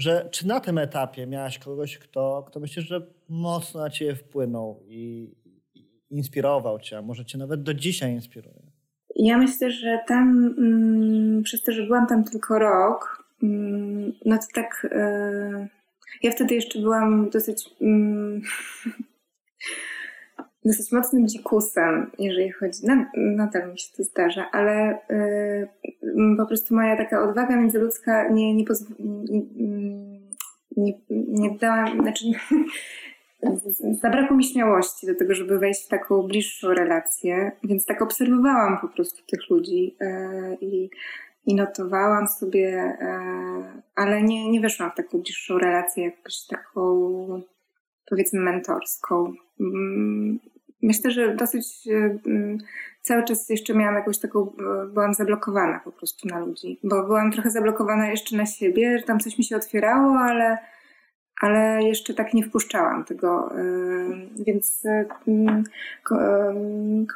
że czy na tym etapie miałaś kogoś, kto, kto myślisz, że mocno na ciebie wpłynął i, i inspirował cię, a może cię nawet do dzisiaj inspiruje? Ja myślę, że tam, mm, przez to, że byłam tam tylko rok, mm, no to tak... Yy ja wtedy jeszcze byłam dosyć. Mm, [LAUGHS] dosyć mocnym dzikusem, jeżeli chodzi. Nadal mi się to zdarza, ale y, po prostu moja taka odwaga międzyludzka nie, nie, nie, nie, nie dała. Znaczy, [LAUGHS] zabrakło mi śmiałości do tego, żeby wejść w taką bliższą relację, więc tak obserwowałam po prostu tych ludzi y, i i notowałam sobie, e, ale nie, nie weszłam w taką bliższą relację, jakąś taką powiedzmy mentorską. Mm, myślę, że dosyć e, mm, cały czas jeszcze miałam jakąś taką, e, byłam zablokowana po prostu na ludzi, bo byłam trochę zablokowana jeszcze na siebie, że tam coś mi się otwierało, ale, ale jeszcze tak nie wpuszczałam tego. Więc mm,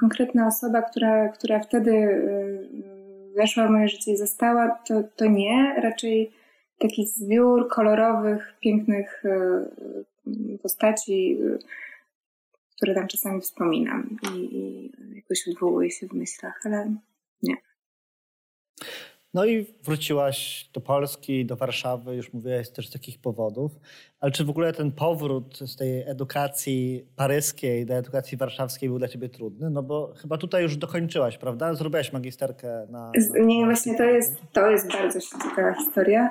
konkretna osoba, która, która wtedy weszła w moje życie i została, to, to nie. Raczej taki zbiór kolorowych, pięknych e, postaci, e, które tam czasami wspominam i, i jakoś odwołuję się w myślach, ale nie. No i wróciłaś do Polski, do Warszawy, już mówiłaś też z takich powodów. Ale czy w ogóle ten powrót z tej edukacji paryskiej do edukacji warszawskiej był dla ciebie trudny? No bo chyba tutaj już dokończyłaś, prawda? Zrobiłaś magisterkę na... na nie, właśnie to jest, to jest bardzo ciekawa historia.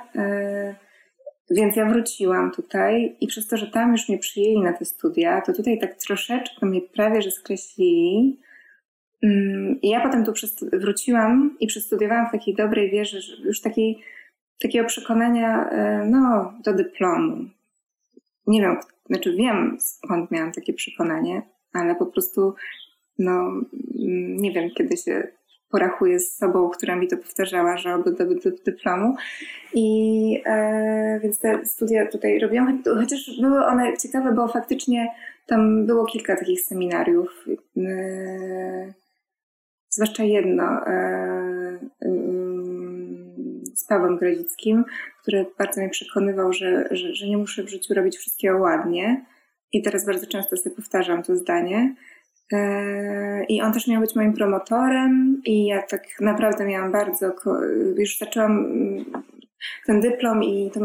Więc ja wróciłam tutaj i przez to, że tam już mnie przyjęli na te studia, to tutaj tak troszeczkę mnie prawie że skreślili. Mm, I ja potem tu wróciłam i przestudiowałam w takiej dobrej wierze, już takiej, takiego przekonania e, no, do dyplomu. Nie wiem, znaczy wiem skąd miałam takie przekonanie, ale po prostu no, mm, nie wiem, kiedy się porachuję z sobą, która mi to powtarzała, że oby do, dyplomu. I e, więc te studia tutaj robiłam, chociaż były one ciekawe, bo faktycznie tam było kilka takich seminariów. E, zwłaszcza jedno e, z Pawłem Grodzickim, który bardzo mnie przekonywał, że, że, że nie muszę w życiu robić wszystkiego ładnie. I teraz bardzo często sobie powtarzam to zdanie. E, I on też miał być moim promotorem, i ja tak naprawdę miałam bardzo. Już zaczęłam ten dyplom i ten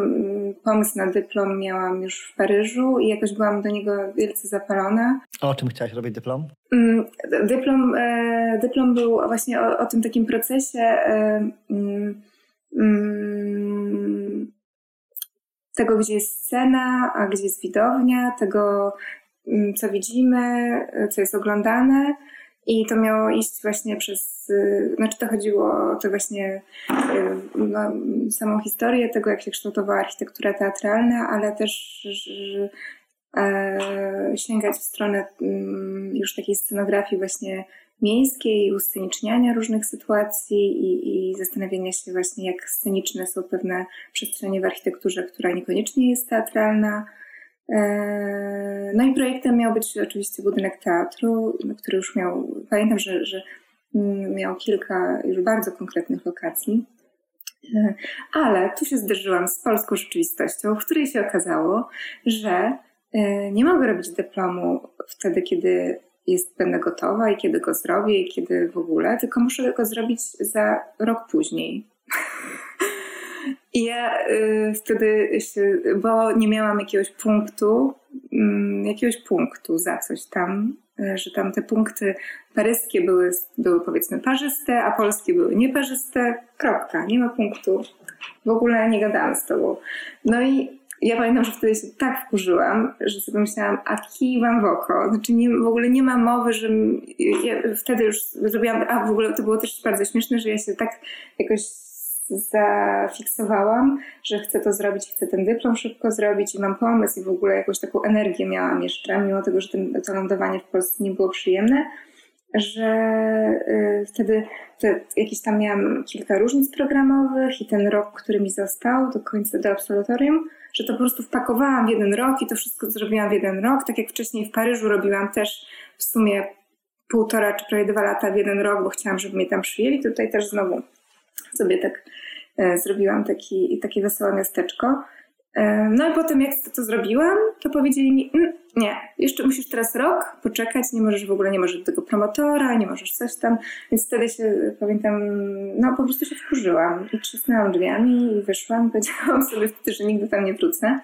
pomysł na dyplom miałam już w Paryżu i jakoś byłam do niego wielce zapalona. O czym chciałaś robić dyplom? Mm, dyplom, e, dyplom był właśnie o, o tym takim procesie e, mm, mm, tego, gdzie jest scena, a gdzie jest widownia, tego, co widzimy, co jest oglądane. I to miało iść właśnie przez, y, znaczy to chodziło o to właśnie y, no, samą historię tego, jak się kształtowała architektura teatralna, ale też że, e, sięgać w stronę mm, już takiej scenografii właśnie miejskiej, usceniczniania różnych sytuacji i, i zastanawiania się właśnie, jak sceniczne są pewne przestrzenie w architekturze, która niekoniecznie jest teatralna no i projektem miał być oczywiście budynek teatru, który już miał, pamiętam, że, że miał kilka już bardzo konkretnych lokacji. E, ale tu się zderzyłam z polską rzeczywistością, w której się okazało, że e, nie mogę robić dyplomu wtedy, kiedy jest, będę gotowa i kiedy go zrobię i kiedy w ogóle, tylko muszę go zrobić za rok później. I ja y, wtedy się, bo nie miałam jakiegoś punktu, y, jakiegoś punktu za coś tam, y, że tam te punkty paryskie były, były powiedzmy parzyste, a polskie były nieparzyste. Kropka, nie ma punktu. W ogóle nie gadałam z tobą. No i ja pamiętam, że wtedy się tak wkurzyłam, że sobie myślałam, a kij wam w oko. Znaczy nie, w ogóle nie ma mowy, że ja wtedy już zrobiłam, a w ogóle to było też bardzo śmieszne, że ja się tak jakoś zafiksowałam, że chcę to zrobić, chcę ten dyplom szybko zrobić i mam pomysł i w ogóle jakąś taką energię miałam jeszcze, mimo tego, że ten, to lądowanie w Polsce nie było przyjemne, że y, wtedy te, jakieś tam miałam kilka różnic programowych i ten rok, który mi został do końca do absolutorium, że to po prostu wpakowałam w jeden rok i to wszystko zrobiłam w jeden rok, tak jak wcześniej w Paryżu robiłam też w sumie półtora czy prawie dwa lata w jeden rok, bo chciałam, żeby mnie tam przyjęli. Tutaj też znowu sobie tak zrobiłam taki, takie wesołe miasteczko. E, no i potem jak to, to zrobiłam, to powiedzieli mi, mm, nie, jeszcze musisz teraz rok poczekać, nie możesz w ogóle, nie możesz tego promotora, nie możesz coś tam. Więc wtedy się, pamiętam, no po prostu się wkurzyłam i trzasnęłam drzwiami i wyszłam. [LAUGHS] Powiedziałam sobie wtedy, że nigdy tam nie wrócę.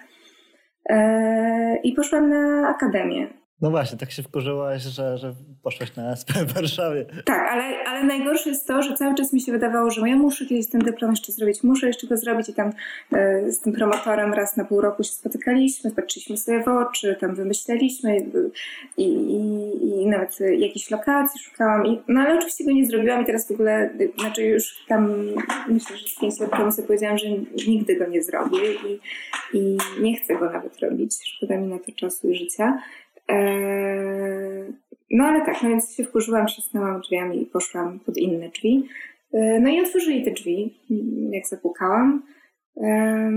E, I poszłam na akademię. No właśnie, tak się wkurzyłaś, że, że poszłaś na SP w Warszawie. Tak, ale, ale najgorsze jest to, że cały czas mi się wydawało, że ja muszę kiedyś ten dyplom jeszcze zrobić, muszę jeszcze go zrobić i tam e, z tym promotorem raz na pół roku się spotykaliśmy, patrzyliśmy sobie w oczy, tam wymyśleliśmy i, i, i nawet jakiejś lokacji szukałam. I, no ale oczywiście go nie zrobiłam i teraz w ogóle, znaczy już tam myślę, że z pięć lat temu sobie powiedziałam, że nigdy go nie zrobię i, i nie chcę go nawet robić. Szkoda mi na to czasu i życia. Eee, no ale tak, no więc się wkurzyłam, trzasnęłam drzwiami i poszłam pod inne drzwi. Eee, no i otworzyli te drzwi, jak zapukałam. Eee,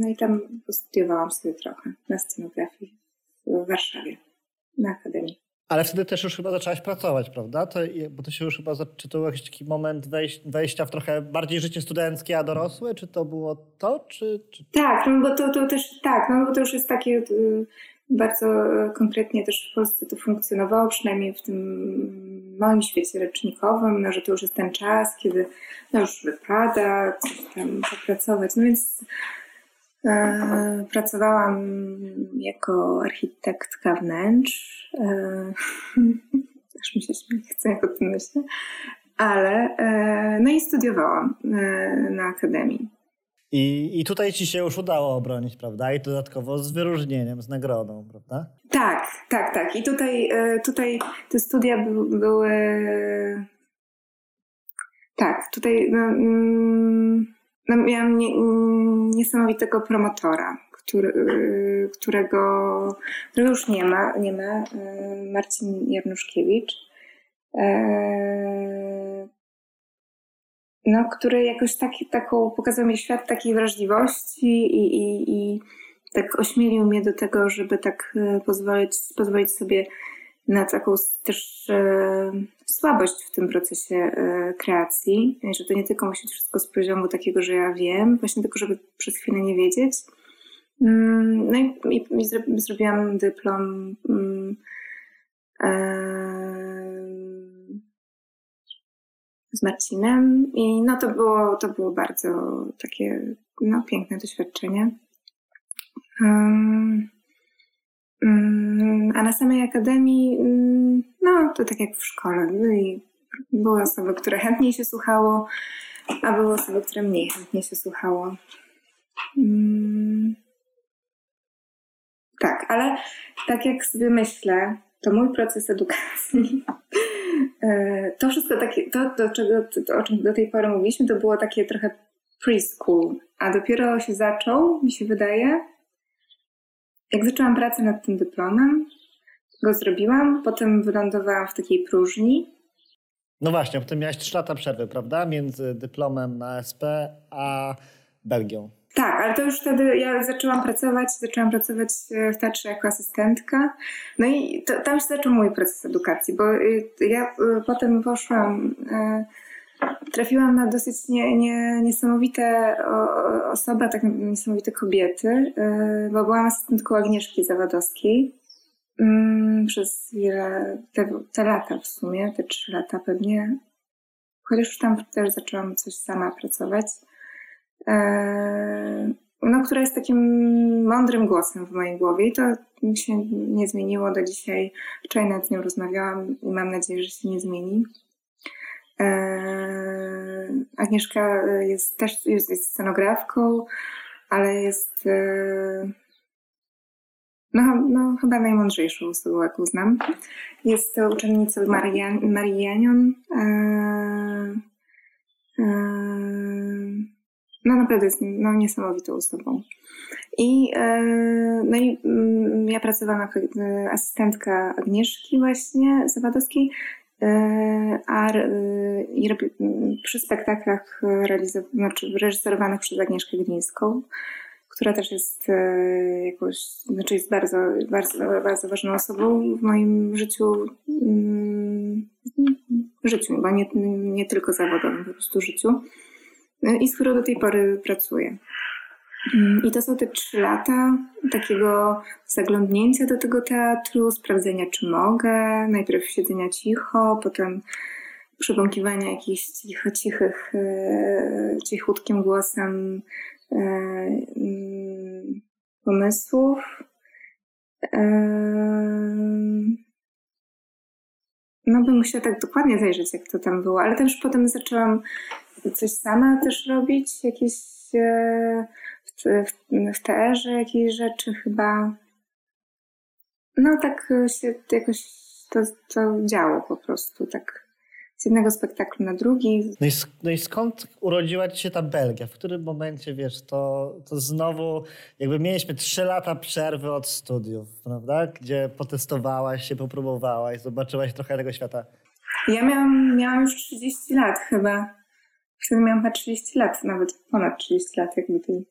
no i tam studiowałam sobie trochę na scenografii w Warszawie, na Akademii. Ale wtedy też już chyba zaczęłaś pracować, prawda? To, bo to się już chyba, był jakiś taki moment wejścia w trochę bardziej życie studenckie, a dorosłe? Czy to było to, czy... czy... Tak, no bo to, to też, tak, no bo to już jest takie, y, Bardzo konkretnie też w Polsce to funkcjonowało, przynajmniej w tym małym świecie lecznikowym, no, że to już jest ten czas, kiedy no, już wypada tam popracować. No więc e, pracowałam jako architektka wnętrz. E, [LAUGHS] też mi się chcę jak o tym myślę. Ale, e, no i studiowałam e, na akademii. I, I tutaj ci się już udało obronić, prawda? I dodatkowo z wyróżnieniem, z nagrodą, prawda? Tak, tak, tak. I tutaj, e, tutaj te studia by, były. Tak, tutaj no, mm, no miałam nie, niesamowitego promotora, który, którego, którego już nie ma, nie ma Marcin Jarnuszkiewicz no, który jakoś taki, taką, pokazał mi świat takiej wrażliwości i, i, i tak ośmielił mnie do tego, żeby tak e, pozwolić, pozwolić sobie na taką też e, słabość w tym procesie e, kreacji, że to nie tylko musi być wszystko z poziomu takiego, że ja wiem, właśnie tylko, żeby przez chwilę nie wiedzieć. Mm, no i, i, i zrobiłam dyplom mm, z Marcinem i no to było, to było bardzo takie no, piękne doświadczenie. Um, um, a na samej akademii, um, no to tak jak w szkole. Byli, były osoby, które chętniej się słuchało, a były osoby, które mniej chętnie się słuchało. Mm. tak, ale tak jak sobie myślę, to mój proces edukacji [LAUGHS] to wszystko takie, to, do czego, to, o czym do tej pory mówiliśmy, to było takie trochę preschool, a dopiero się zaczął, mi się wydaje, jak zaczęłam pracę nad tym dyplomem, go zrobiłam, potem wylądowałam w takiej próżni. No właśnie, potem miałaś 3 lata przerwy, prawda? Między dyplomem na SP a Belgią. Tak, ale to już wtedy ja zaczęłam pracować, zaczęłam pracować e, w teatrze jako asystentka. No i to, tam się zaczął mój proces edukacji, bo y, ja y, potem poszłam, e, trafiłam na dosyć nie, nie, niesamowite osoby, tak niesamowite kobiety, e, bo byłam asystentką Agnieszki Zawadowskiej mm, przez wiele, te, te lata w sumie, te trzy lata pewnie. Chociaż już tam też zaczęłam coś sama pracować. E, no, która jest takim mądrym głosem w mojej głowie i to mi się nie zmieniło do dzisiaj. Wczoraj nad nią rozmawiałam i mam nadzieję, że się nie zmieni. E, Agnieszka jest też jest, jest scenografką, ale jest e, no, no, chyba najmądrzejszą osobą, jaką znam. Jest to uczennicą Marii Janion. No naprawdę jest no, niesamowitą osobą. I, e, no i mm, ja pracowałam jako e, asystentka Agnieszki właśnie Zawadowskiej, e, a i robi, przy spektaklach znaczy reżyserowanych przez Agnieszkę Glińską, która też jest jakąś, znaczy jest bardzo, bardzo, bardzo ważną osobą w moim życiu, mm, życiu, bo nie, nie tylko zawodowym, po prostu życiu i z którą do tej pory pracuję. I to są te trzy lata takiego zaglądnięcia do tego teatru, sprawdzenia, czy mogę, najpierw siedzenia cicho, potem przebąkiwania jakichś cicho, cichych, e, cichutkim głosem e, mm, pomysłów. No bym musiała tak dokładnie zajrzeć, jak to tam było, ale też potem zaczęłam coś sama też robić, jakieś e, w, w, w TR-ze jakieś rzeczy chyba. No tak się jakoś to, to działo po prostu, tak z jednego spektaklu na drugi. No i, no i skąd urodziła ci się ta Belgia? W którym momencie, wiesz, to, to znowu jakby mieliśmy trzy lata przerwy od studiów, prawda? Gdzie potestowałaś się, popróbowałaś, zobaczyłaś trochę tego świata. Ja miałam, miałam już 30 lat chyba. Wtedy miałam chyba 30 lat, nawet ponad 30 lat, jak do tej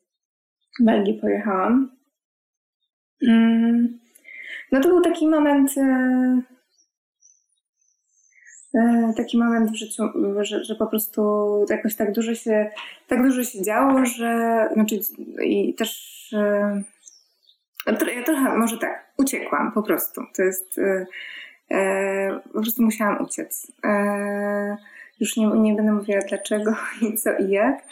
Belgii pojechałam. Mm. No to był taki moment, e, taki moment w życiu, że, że po prostu jakoś tak dużo się, tak dużo się działo, że znaczy i też e, Ja trochę, może tak, uciekłam po prostu. To jest, e, e, po prostu musiałam uciec. E, już nie, nie będę mówiła dlaczego [LAUGHS] i co i jak,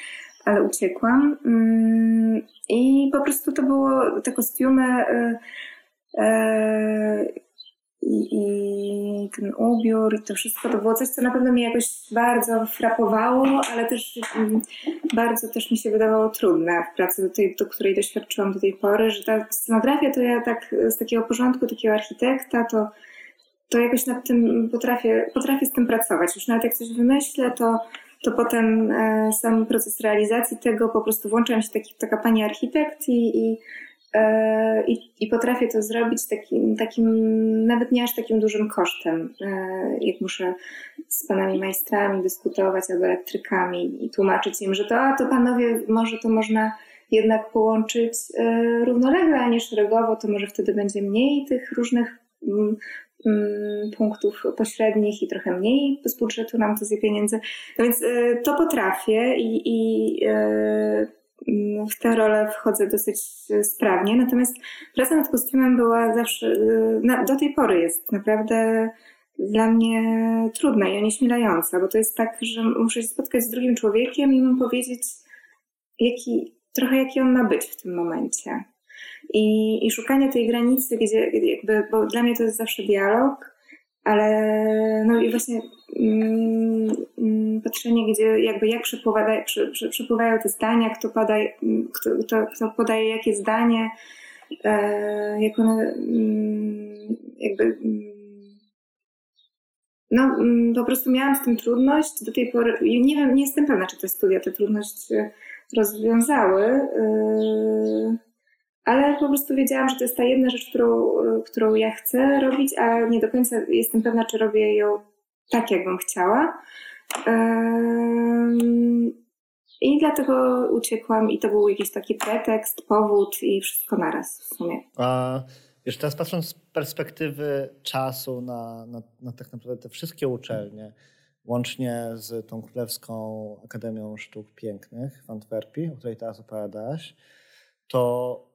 ale uciekłam. Mm, I po prostu to było te kostiumy e, e, i, i, ten ubiór i to wszystko to było coś, co na pewno mnie jakoś bardzo frapowało, ale też mm, bardzo też mi się wydawało trudne w pracy, do, tej, do której doświadczyłam do tej pory, że ta scenografia to ja tak z takiego porządku, takiego architekta, to, to jakoś nad tym potrafię, potrafię z tym pracować. Już nawet jak coś wymyślę, to, to potem e, sam proces realizacji tego po prostu włączam się taki, taka pani architekt i, i I, I, potrafię to zrobić takim, takim, nawet nie aż takim dużym kosztem, e, jak muszę z panami majstrami dyskutować albo elektrykami i tłumaczyć im, że to, a to panowie, może to można jednak połączyć e, równolegle, a nie szeregowo, to może wtedy będzie mniej tych różnych mm, mm, punktów pośrednich i trochę mniej z budżetu nam to zje pieniędzy. No więc to potrafię i, i w tę rolę wchodzę dosyć sprawnie, natomiast praca nad kostiumem była zawsze, y, do tej pory jest naprawdę dla mnie trudna i onieśmielająca, bo to jest tak, że muszę się spotkać z drugim człowiekiem i mu powiedzieć, jaki, trochę jaki on ma być w tym momencie. I, i szukanie tej granicy, gdzie jakby, bo dla mnie to jest zawsze dialog, ale no i właśnie mm, mm, patrzenie, gdzie jakby jak przepływa, przepływają te zdania, kto, pada, kto, kto, kto podaje jakie zdanie, e, jak one mm, jakby mm, no mm, po prostu miałam z tym trudność do tej pory, nie wiem, nie jestem pewna, czy te studia tę trudność rozwiązały, e, ale po prostu wiedziałam, że to jest ta jedna rzecz, którą, którą ja chcę robić, a nie do końca jestem pewna, czy robię ją tak, jakbym chciała. I dlatego uciekłam i to był jakiś taki pretekst, powód i wszystko naraz w sumie. A wiesz, teraz patrząc z perspektywy czasu na, na, na tak naprawdę te wszystkie uczelnie, łącznie z tą Królewską Akademią Sztuk Pięknych w Antwerpii, o której teraz opowiadałaś, to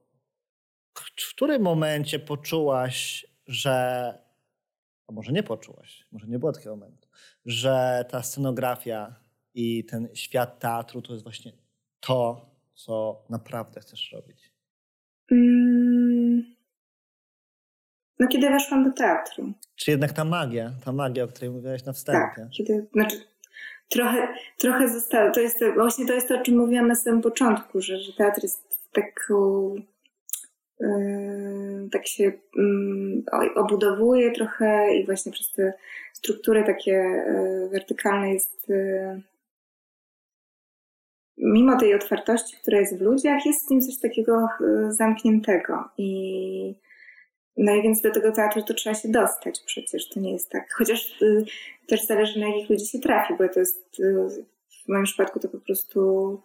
w którym momencie poczułaś, że, a może nie poczułaś, może nie było takiego momentu, że ta scenografia i ten świat teatru to jest właśnie to, co naprawdę chcesz robić? Mm. No kiedy weszłam do teatru. Czy jednak ta magia, ta magia, o której mówiłaś na wstępie? Tak, kiedy, znaczy trochę, trochę zostało, to jest, właśnie to jest to, o czym mówiłam na samym początku, że, że teatr jest taką tak się obudowuje trochę i właśnie przez te struktury takie yy, wertykalne jest yy, mimo tej otwartości, która jest w ludziach, jest w nim coś takiego zamkniętego. I no i więc do tego teatru to trzeba się dostać przecież, to nie jest tak, chociaż też zależy na jakich ludzi się trafi, bo to jest w moim przypadku to po prostu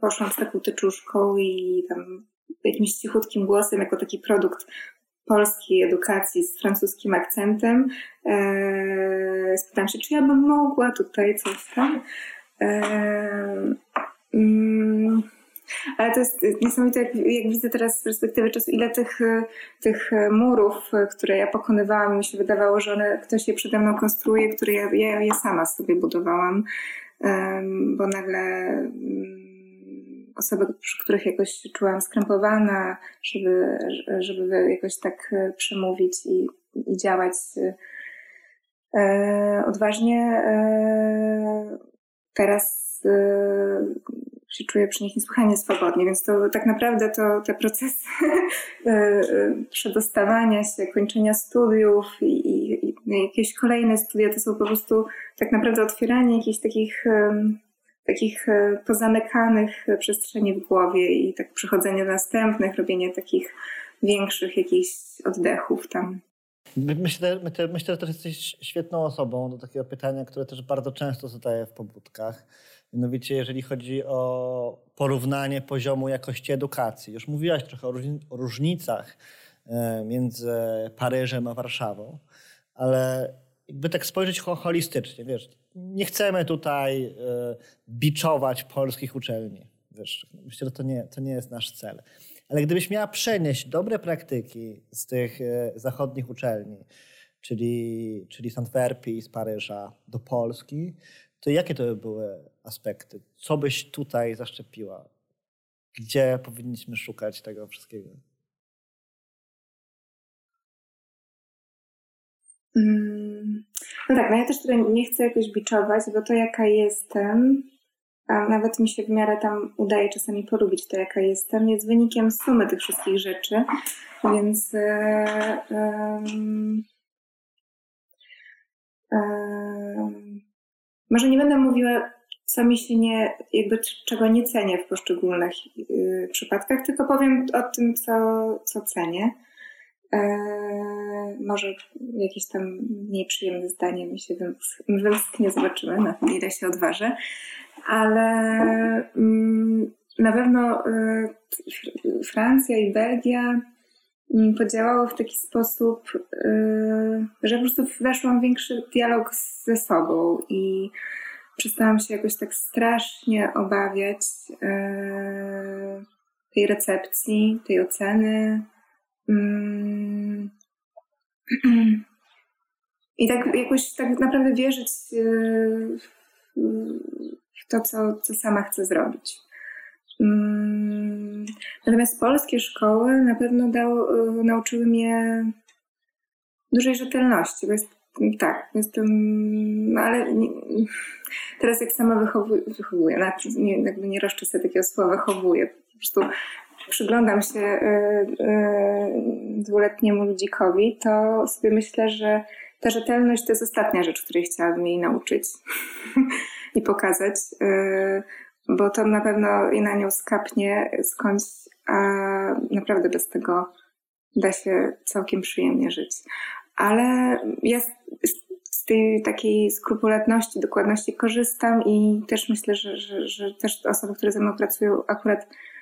poszłam z taką tyczuszką i tam jakimś cichutkim głosem, jako taki produkt polskiej edukacji z francuskim akcentem. Eee, spytałam się, czy ja bym mogła tutaj coś tam. Eee, mm, ale to jest niesamowite, jak, jak, widzę teraz z perspektywy czasu, ile tych, tych murów, które ja pokonywałam, mi się wydawało, że one, ktoś je przede mną konstruuje, które ja, ja je sama sobie budowałam, bo nagle mm, osoby, przy których jakoś czułam skrępowana, żeby, żeby jakoś tak e, przemówić i, i działać e, odważnie. E, teraz się czuję przy nich niesłychanie swobodnie, więc to tak naprawdę to te procesy [LAUGHS] przedostawania się, kończenia studiów i, i, i jakieś kolejne studia to są po prostu tak naprawdę otwieranie jakichś takich takich e, pozamykanych przestrzeni w głowie i tak przechodzenie do następnych, robienie takich większych jakichś oddechów tam. Myślę, myślę, myślę, że też jesteś świetną osobą do takiego pytania, które też bardzo często zadaję w pobudkach. Mianowicie, jeżeli chodzi o porównanie poziomu jakości edukacji. Już mówiłaś trochę o różnicach e, między Paryżem a Warszawą, ale jakby tak spojrzeć holistycznie, wiesz, nie chcemy tutaj e, biczować polskich uczelni. wiesz, myślę, że to nie, to nie jest nasz cel. Ale gdybyś miała przenieść dobre praktyki z tych e, zachodnich uczelni, czyli, czyli z Antwerpii, z Paryża do Polski, to jakie to by były aspekty? Co byś tutaj zaszczepiła? Gdzie powinniśmy szukać tego wszystkiego? Mm, no tak, no ja też tutaj nie chcę jakoś biczować, bo to jaka jestem, a nawet mi się w miarę tam udaje czasami polubić to jaka jestem, jest wynikiem sumy tych wszystkich rzeczy, więc e, e, może nie będę mówiła, co mi się nie, jakby czego nie cenię w poszczególnych y, przypadkach, tylko powiem o tym, co, co cenię. E, może jakieś tam mniej przyjemne zdanie mi się wymsknie, zobaczymy, na ile się odważę. Ale mm, na pewno y, Francja i Belgia mm, podziałały w taki sposób, y, że po prostu weszłam w większy dialog ze sobą i przestałam się jakoś tak strasznie obawiać tej recepcji, tej oceny. [CLEARS THROAT] I tak jakoś tak naprawdę wierzyć y, w to, co, co sama chcę zrobić. Mm. Natomiast polskie szkoły na pewno dał, y, nauczyły mnie dużej rzetelności, bo jest, tak, jestem, no ale nie, teraz jak sama wychowuję, wychowuję nie, jakby nie roszczę sobie takiego słowa wychowuję, po prostu przyglądam się y, y, dwuletniemu ludzikowi, to sobie myślę, że ta rzetelność to jest ostatnia rzecz, której chciałabym jej nauczyć [LAUGHS] i pokazać, y, bo to na pewno i na nią skapnie skądś, a naprawdę bez tego da się całkiem przyjemnie żyć. Ale ja z tej takiej skrupulatności, dokładności korzystam i też myślę, że, że, że też osoby, które ze mną pracują, akurat E,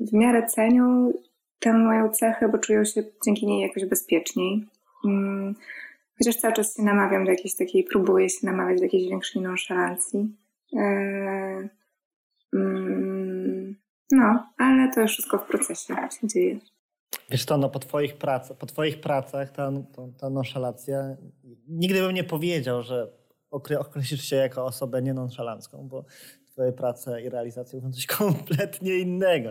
w miarę cenią tę moją cechę, bo czują się dzięki niej jakoś bezpieczniej. Mm, chociaż cały czas się namawiam do jakiejś takiej, próbuję się namawiać do jakiejś większej nonszalancji. E, mm, no, ale to już wszystko w procesie się dzieje. Wiesz to, no po twoich, prac, po twoich pracach ta, ta, ta nonszalacja, nigdy bym nie powiedział, że określisz się jako osobę nienonszalancką, bo twoje prace i realizacje mówią coś [LAUGHS] kompletnie innego.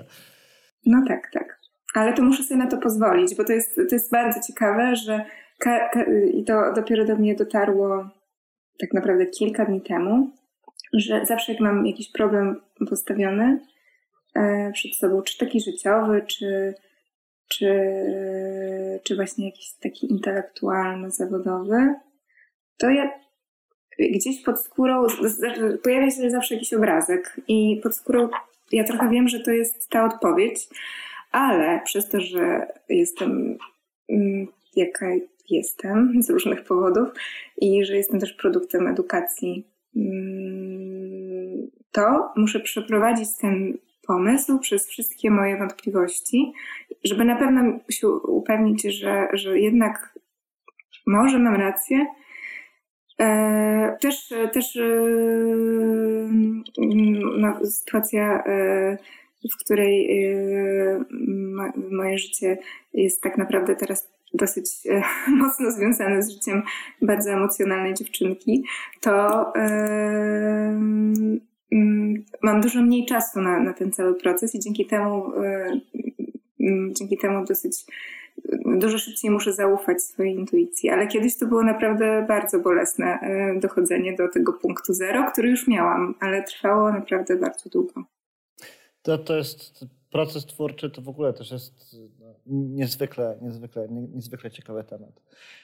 No tak, tak. Ale to muszę sobie na to pozwolić, bo to jest, to jest bardzo ciekawe, że ka, ka, i to dopiero do mnie dotarło tak naprawdę kilka dni temu, że zawsze jak mam jakiś problem postawiony e, przed sobą, czy taki życiowy, czy, czy, czy właśnie jakiś taki intelektualno-zawodowy, to ja gdzieś pod skórą pojawia się zawsze jakiś obrazek i pod skórą ja trochę wiem, że to jest ta odpowiedź, ale przez to, że jestem mm, jaka jestem [LAUGHS] z różnych powodów i że jestem też produktem edukacji, mm, to muszę przeprowadzić ten pomysł przez wszystkie moje wątpliwości, żeby na pewno się upewnić, że, że jednak może mam rację, też, też e, no, sytuacja, e, w której moje życie jest tak naprawdę teraz dosyć [LAUGHS] mocno związane z życiem bardzo emocjonalnej dziewczynki, to mam dużo mniej czasu na, na ten cały proces i dzięki temu, dzięki temu dosyć dużo szybciej muszę zaufać swojej intuicji, ale kiedyś to było naprawdę bardzo bolesne e, dochodzenie do tego punktu zero, który już miałam, ale trwało naprawdę bardzo długo. To, to jest proces twórczy, to w ogóle też jest no, niezwykle, niezwykle, niezwykle ciekawy temat.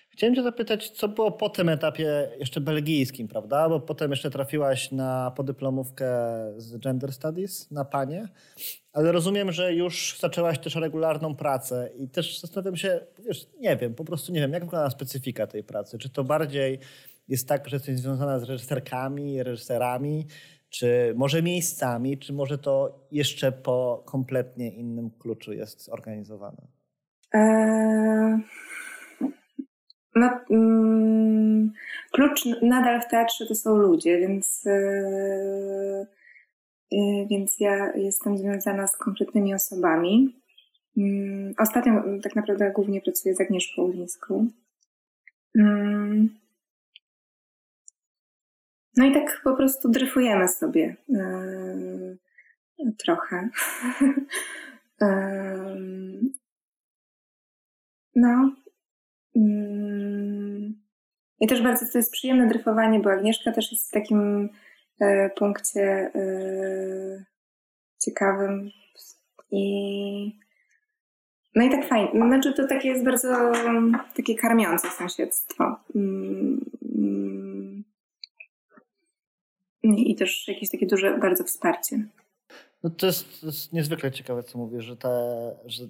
Chciałem cię zapytać, co było po tym etapie jeszcze belgijskim, prawda? Bo potem jeszcze trafiłaś na podyplomówkę z Gender Studies na Panie, ale rozumiem, że już zaczęłaś też regularną pracę i też zastanawiam się, wiesz, nie wiem, po prostu nie wiem, jak wygląda specyfika tej pracy. Czy to bardziej jest tak, że jesteś związana z reżyserkami, reżyserami, czy może miejscami, czy może to jeszcze po kompletnie innym kluczu jest zorganizowane? Eee no, mm, klucz nadal w teatrze to są ludzie, więc yy, więc ja jestem związana z konkretnymi osobami. Mm, ostatnio tak naprawdę głównie pracuję z Agnieszką Ulińską. Mm. No i tak po prostu dryfujemy sobie trochę. [LAUGHS] no. I też bardzo to jest przyjemne dryfowanie, bo Agnieszka też jest w takim e, punkcie e, ciekawym i no i tak fajnie. Znaczy to takie jest bardzo takie karmiące sąsiedztwo. Mm, mm. I też jakieś takie duże bardzo wsparcie. No to jest, to jest niezwykle ciekawe, co mówisz, że, te, że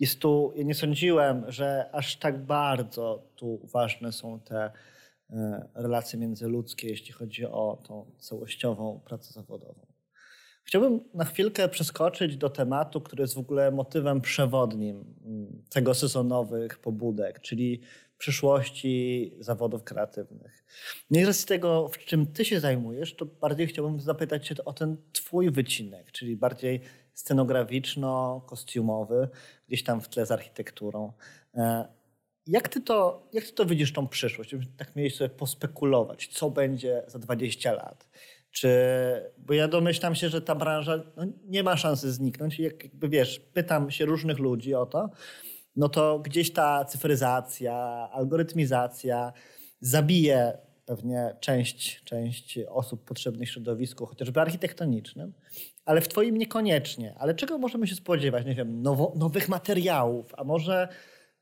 jest tu, ja nie sądziłem, że aż tak bardzo tu ważne są te e, relacje międzyludzkie, jeśli chodzi o tą całościową pracę zawodową. Chciałbym na chwilkę przeskoczyć do tematu, który jest w ogóle motywem przewodnim mm, tego sezonowych pobudek, czyli przyszłości zawodów kreatywnych. No i z tego, w czym ty się zajmujesz, to bardziej chciałbym zapytać cię o ten twój wycinek, czyli bardziej scenograficzno-kostiumowy, gdzieś tam w tle z architekturą. E, jak ty to, jak ty to widzisz, tą przyszłość? Tak mieli sobie pospekulować, co będzie za 20 lat. Czy, bo ja domyślam się, że ta branża no, nie ma szansy zniknąć. Jak, jakby wiesz, pytam się różnych ludzi o to, no to gdzieś ta cyfryzacja, algorytmizacja zabije pewnie część, część osób potrzebnych środowisku, chociażby architektonicznym, ale w Twoim niekoniecznie. Ale czego możemy się spodziewać? Nie wiem, nowo, nowych materiałów, a może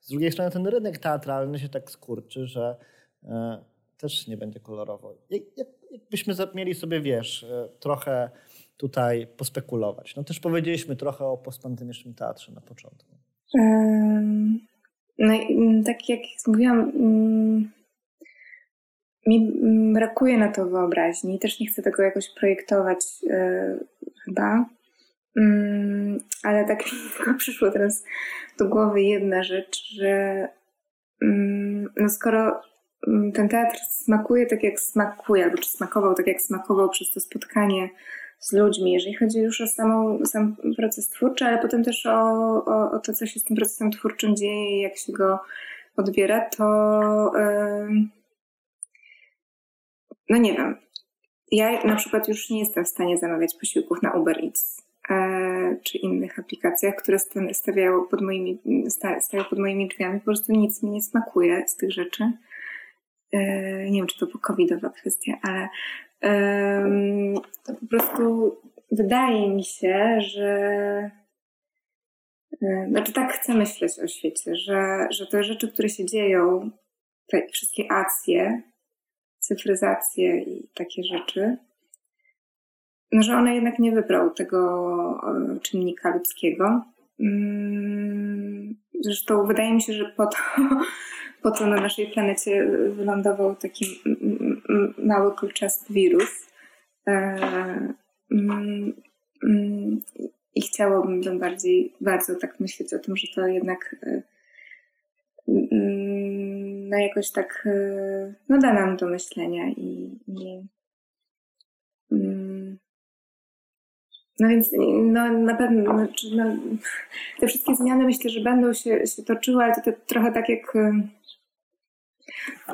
z drugiej strony ten rynek teatralny się tak skurczy, że e, też nie będzie kolorowo. Jak, jakbyśmy mieli sobie, wiesz, e, trochę tutaj pospekulować. No też powiedzieliśmy trochę o postpandemicznym teatrze na początku. No i mm, tak jak mówiłam, mm, mi brakuje na to wyobraźni. Też nie chcę tego jakoś projektować e, chyba. Mm, ale tak [LAUGHS] mi tylko przyszło teraz do głowy jedna rzecz, że no skoro ten teatr smakuje tak jak smakuje, albo czy smakował tak jak smakował przez to spotkanie z ludźmi, jeżeli chodzi już o samą, sam proces twórczy, ale potem też o, o, o to, co się z tym procesem twórczym dzieje i jak się go odbiera, to yy, no nie wiem. Ja na przykład już nie jestem w stanie zamawiać posiłków na Uber Eats e, czy innych aplikacjach, które stawiają pod moimi, stają pod moimi drzwiami. Po prostu nic mi nie smakuje z tych rzeczy. E, nie wiem, czy to po covidowa kwestia, ale to po prostu wydaje mi się, że e, znaczy tak chcę myśleć o świecie, że, że te rzeczy, które się dzieją, te wszystkie acje, cyfryzację i takie rzeczy, no, że one jednak nie wybrał tego e, czynnika ludzkiego. Mm, zresztą wydaje mi się, że po to, [LAUGHS] po to na naszej planecie wylądował taki mały kulczasty wirus. E, I chciałabym bardziej, bardzo tak myśleć o tym, że to jednak e, no jakoś tak e, no da nam do myślenia i, i no więc no, na pewno znaczy, no, te wszystkie zmiany myślę, że będą się, się toczyły, ale to, to trochę tak jak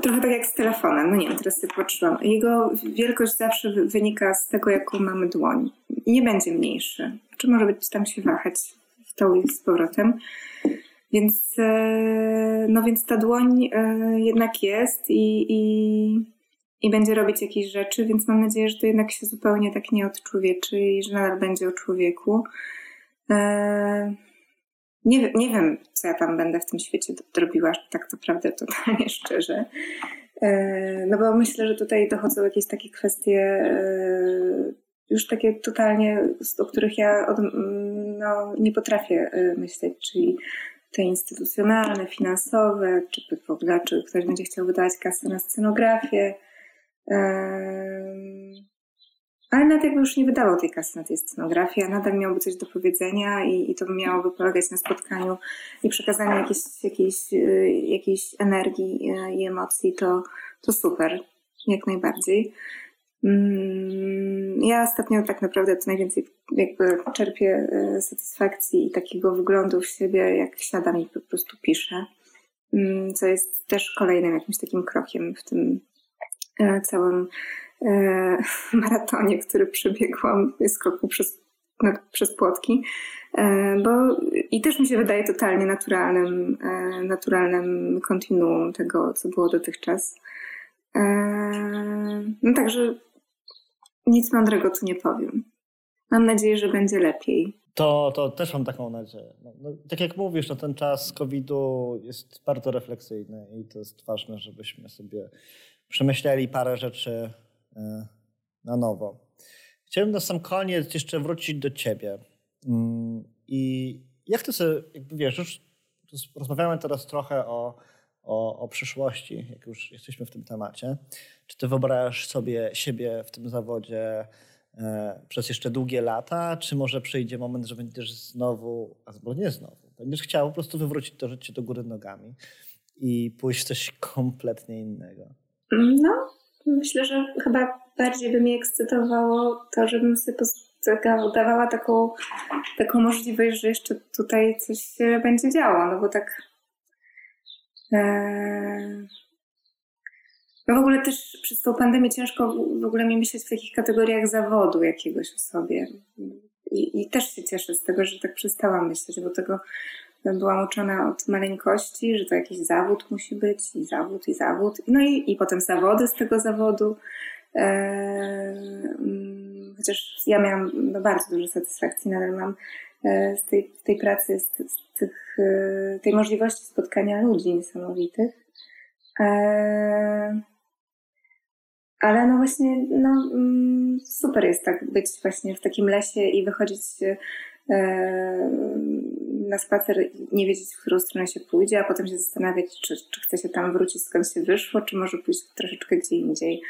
Trochę tak jak z telefonem. No nie wiem, teraz sobie patrzyłam. Jego wielkość zawsze wynika z tego, jaką mamy dłoń. Nie będzie mniejszy. Czy może być tam się wahać w tą i z powrotem. Więc, e, no więc ta dłoń e, jednak jest i, i, i będzie robić jakieś rzeczy, więc mam nadzieję, że to jednak się zupełnie tak nie odczłowieczy i że nadal będzie o człowieku. Nie, nie wiem, co ja tam będę w tym świecie robiła, tak naprawdę totalnie [LAUGHS] szczerze. E, no bo myślę, że tutaj dochodzą jakieś takie kwestie e, już takie totalnie, o których ja od, no, nie potrafię e, myśleć, czyli te instytucjonalne, finansowe, czy w ogóle, czy ktoś będzie chciał wydawać kasę na scenografię. Ale nawet jakby już nie wydawał tej kasy na tej scenografii, a nadal miałby coś do powiedzenia i, i to miałoby polegać na spotkaniu i przekazaniu jakiejś, jakiejś, y, jakiejś energii y, i emocji, to, to super, jak najbardziej. Mm, ja ostatnio tak naprawdę to najwięcej jakby czerpię e, satysfakcji i takiego wyglądu w siebie, jak siadam i po prostu piszę, mm, co jest też kolejnym jakimś takim krokiem w tym całym [LAUGHS] maratonie, który przebiegłam skoku przez, no, przez płotki. Bo i też mi się wydaje totalnie naturalnym, naturalnym kontinuum tego, co było dotychczas. No także nic mądrego tu nie powiem. Mam nadzieję, że będzie lepiej. To, to też mam taką nadzieję. No, no, tak jak mówisz, no, ten czas COVID-u jest bardzo refleksyjny i to jest ważne, żebyśmy sobie przemyśleli parę rzeczy e, na nowo. Chciałbym na sam koniec jeszcze wrócić do ciebie. Mm, I jak ty sobie, jakby wiesz, już rozmawiamy teraz trochę o o, o przyszłości, jak już jesteśmy w tym temacie. Czy ty wyobrażasz sobie siebie w tym zawodzie e, przez jeszcze długie lata, czy może przyjdzie moment, że będziesz znowu, albo nie znowu, będziesz chciał po prostu wywrócić to życie do góry nogami i pójść w coś kompletnie innego? No, myślę, że chyba bardziej by mnie ekscytowało to, żebym sobie dawała taką, taką możliwość, że jeszcze tutaj coś się będzie działo, no bo tak Eee, no w ogóle też przez tą pandemię ciężko w ogóle mi myśleć w takich kategoriach zawodu jakiegoś o sobie. I, I, też się cieszę z tego, że tak przestałam myśleć, bo tego byłam uczona od maleńkości, że to jakiś zawód musi być i zawód, i zawód. No i, i potem zawody z tego zawodu. Eee, mm, chociaż ja miałam no, bardzo dużo satysfakcji, nadal mam E, z tej, tej pracy, z, z tych, e, tej możliwości spotkania ludzi niesamowitych. E, ale no właśnie, no mm, super jest tak być właśnie w takim lesie i wychodzić na spacer i nie wiedzieć, w którą stronę się pójdzie, a potem się zastanawiać, czy, czy chce się tam wrócić, skąd się wyszło, czy może pójść troszeczkę gdzie indziej.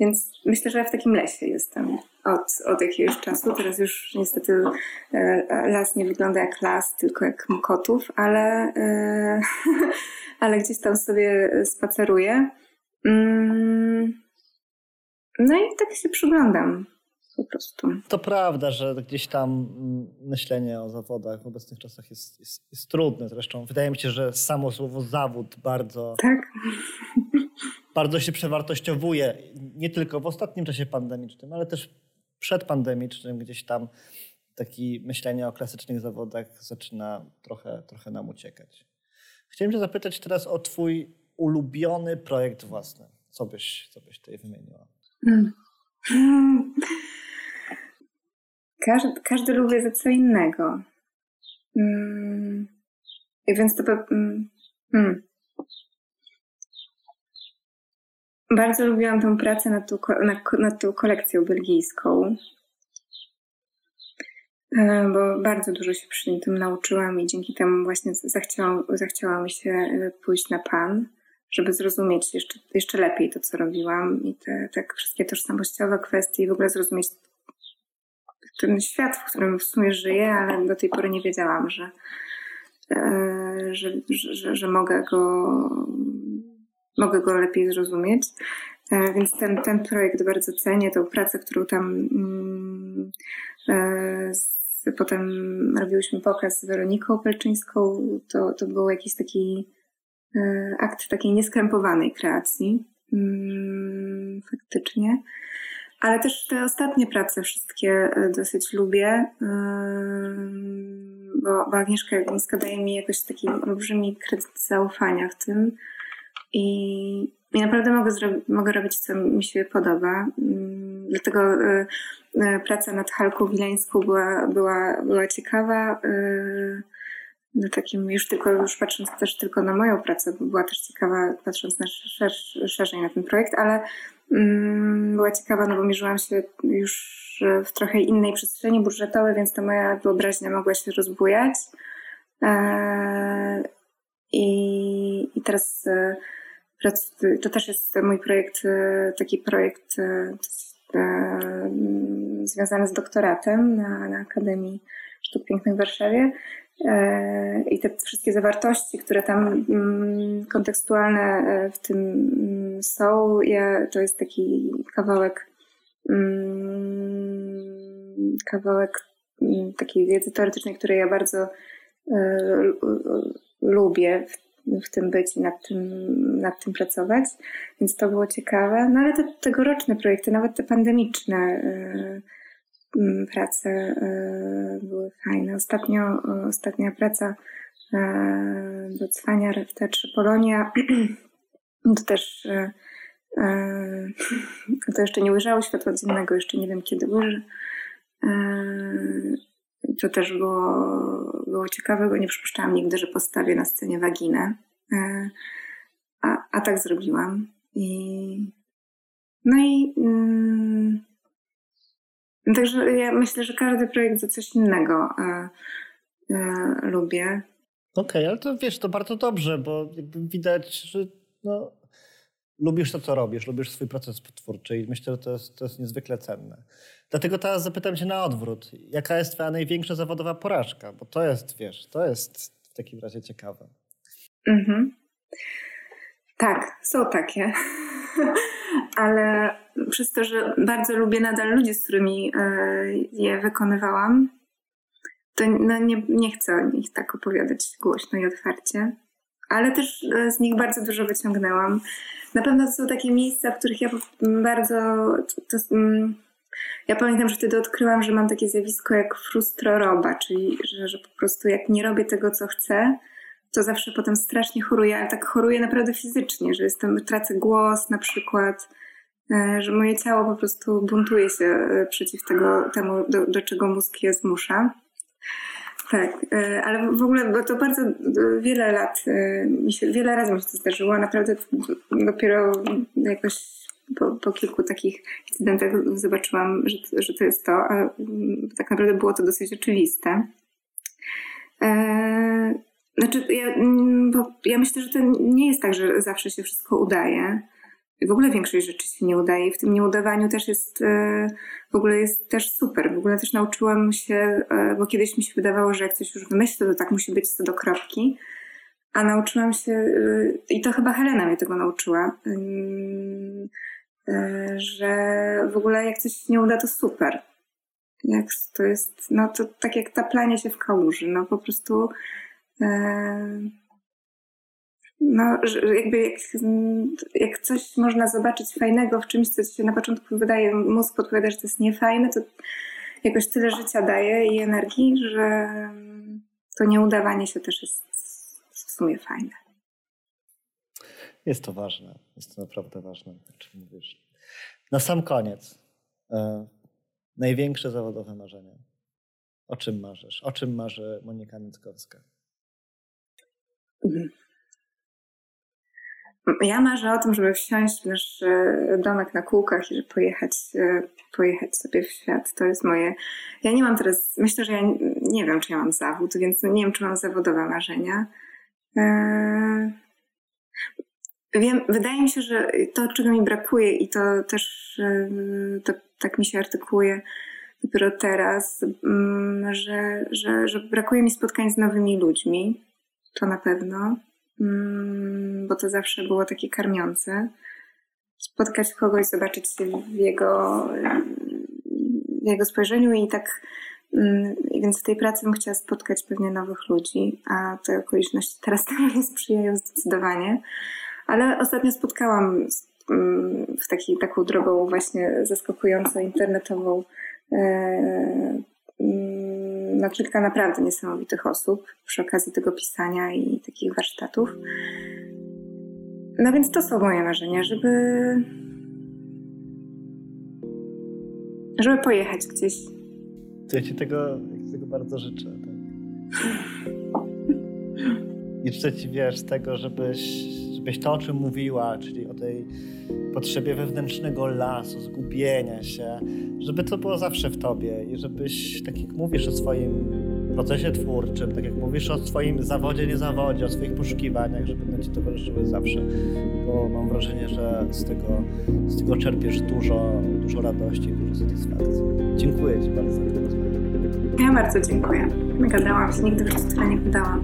Więc myślę, że w takim lesie jestem od, od jakiegoś czasu. Teraz już niestety e, las nie wygląda jak las, tylko jak kotów, ale, e, [LAUGHS] ale gdzieś tam sobie spaceruję. Mm. No i tak się przyglądam po prostu. To prawda, że gdzieś tam mm, myślenie o zawodach w obecnych czasach jest, jest, jest trudne. Zresztą wydaje mi się, że samo słowo zawód bardzo, tak? bardzo się przewartościowuje. Nie tylko w ostatnim czasie pandemicznym, ale też przedpandemicznym gdzieś tam takie myślenie o klasycznych zawodach zaczyna trochę, trochę nam uciekać. Chciałem cię zapytać teraz o twój ulubiony projekt własny. Co byś, co byś tutaj wymieniła? Hmm. Każdy, każdy lubi za co innego. I więc to... Hmm. hmm. Bardzo lubiłam tę pracę nad tą, nad, nad tą kolekcją belgijską, e, bo bardzo dużo się przy tym nauczyłam i dzięki temu właśnie zachciałam, zachciała mi się e, pójść na pan, żeby zrozumieć jeszcze, jeszcze lepiej to, co robiłam i te, te wszystkie tożsamościowe kwestie i w ogóle zrozumieć ten świat, w którym w sumie żyję, ale do tej pory nie wiedziałam, że, e, że, że, że mogę go mogę go lepiej zrozumieć. E, więc ten, ten projekt bardzo cenię, tą pracę, którą tam mm, e, potem robiłyśmy pokaz z Weroniką Pelczyńską, to, to był jakiś taki akt takiej nieskrępowanej kreacji. Mm, faktycznie. Ale też te ostatnie prace wszystkie dosyć lubię, bo, bo Agnieszka Jagińska daje mi jakoś taki olbrzymi kredyt zaufania w tym. I, i naprawdę mogę, mogę robić, co mi się podoba. Mm, dlatego y, praca nad Halką Wileńską była, była, była ciekawa. No takim już tylko, już patrząc też tylko na moją pracę, bo była też ciekawa, patrząc na szer, szerzej na ten projekt, ale była ciekawa, no bo mierzyłam się już w trochę innej przestrzeni budżetowej, więc ta moja wyobraźnia mogła się rozbujać. E, I, i teraz to też jest mój projekt, e, taki projekt e, e, związany z doktoratem na, na Akademii Sztuk Pięknych w Warszawie. I te wszystkie zawartości, które tam mm, kontekstualne w tym mm, są, ja, to jest taki kawałek mm, kawałek mm, takiej wiedzy teoretycznej, której ja bardzo e, lubię w, tym być i nad tym, nad tym pracować, więc to było ciekawe. No ale te tegoroczne projekty, nawet te pandemiczne mm, prace e, były fajne. Ostatnio, ostatnia praca do Cwania w Polonia [CLEARS THROAT] to też [LAUGHS] to jeszcze nie ujrzało światła dziennego, jeszcze nie wiem kiedy ujrzy. To też było, było ciekawe, bo nie przypuszczałam nigdy, że postawię na scenie waginę. A, a tak zrobiłam. I, no i mm, także ja myślę, że każdy projekt za coś innego e, e, lubię. Okej, okay, ale to wiesz, to bardzo dobrze, bo widać, że no, lubisz to, co robisz, lubisz swój proces twórczy i myślę, że to jest, to jest niezwykle cenne. Dlatego teraz zapytam cię na odwrót. Jaka jest twoja największa zawodowa porażka? Bo to jest, wiesz, to jest w takim razie ciekawe. Mhm. Tak, są takie. [LAUGHS] Ale przez to, że bardzo lubię nadal ludzi, z którymi e, je wykonywałam, to no nie, nie chcę o nich tak opowiadać głośno i otwarcie. Ale też e, z nich bardzo dużo wyciągnęłam. Na pewno to są takie miejsca, w których ja bardzo. To, to, mm, ja pamiętam, że wtedy odkryłam, że mam takie zjawisko jak frustroroba, czyli że, że po prostu jak nie robię tego, co chcę, to zawsze potem strasznie choruję, ale tak choruję naprawdę fizycznie, że jestem, tracę głos na przykład, e, że moje ciało po prostu buntuje się e, przeciw tego, temu, do, do czego mózg je zmusza. Tak, e, ale w ogóle, bo to bardzo wiele lat, mi się, wiele razy mi się to zdarzyło, naprawdę dopiero jakoś po, po kilku takich incydentach zobaczyłam, że, że to jest to, a tak naprawdę było to dosyć oczywiste. Znaczy, ja, bo ja myślę, że to nie jest tak, że zawsze się wszystko udaje. W ogóle większość rzeczy się nie udaje i w tym nieudawaniu też jest, e, w ogóle jest też super. W ogóle też nauczyłam się, e, bo kiedyś mi się wydawało, że jak coś już wymyślę, to tak musi być co do kropki. A nauczyłam się, e, i to chyba Helena mnie tego nauczyła, że w ogóle jak coś się nie uda, to super. Jak to jest, no to tak jak taplanie się w kałuży, no po prostu no, jakby jak, jak coś można zobaczyć fajnego w czymś, co się na początku wydaje, mózg podpowiada, że to jest niefajne, to jakoś tyle życia daje i energii, że to nieudawanie się też jest w sumie fajne. Jest to ważne, jest to naprawdę ważne, o czym mówisz. Na sam koniec, e, największe zawodowe marzenie. O czym marzysz? O czym marzy Monika Nickowska? Mhm. Ja marzę o tym, żeby wsiąść w nasz e, domek na kółkach i pojechać, e, pojechać sobie w świat. To jest moje. Ja nie mam teraz, myślę, że ja nie wiem, czy ja mam zawód, więc nie wiem, czy mam zawodowe marzenia. E, wiem, wydaje mi się, że to, czego mi brakuje, i to też to, tak mi się artykułuje dopiero teraz, mm, że, że, że brakuje mi spotkań z nowymi ludźmi. To na pewno. Mm, bo to zawsze było takie karmiące. Spotkać kogoś, zobaczyć się w jego, w jego spojrzeniu i tak mm, więc w tej pracy bym chciała spotkać pewnie nowych ludzi, a te okoliczności teraz [LAUGHS] temu nie sprzyjają zdecydowanie. Ale ostatnio spotkałam mm, w taki, taką drogą właśnie zaskakująco internetową na kilka naprawdę niesamowitych osób przy okazji tego pisania i takich warsztatów. No więc to są moje marzenia, żeby. żeby pojechać gdzieś. Ja ci tego, tego bardzo życzę. Tak? I [LAUGHS] życzę ci, wiesz, tego, żebyś, żebyś to, o czym mówiła, czyli o tej potrzebie wewnętrznego lasu, zgubienia się, żeby to było zawsze w tobie i żebyś, tak jak mówisz o swoim procesie twórczym, tak jak mówisz o swoim zawodzie, nie zawodzie, o swoich poszukiwaniach, żeby one ci towarzyszyły zawsze, bo mam wrażenie, że z tego, z tego czerpiesz dużo, dużo radości, dużo satysfakcji. Dziękuję ci bardzo za to Ja bardzo dziękuję. Gadałam się, nigdy w nie wydałam.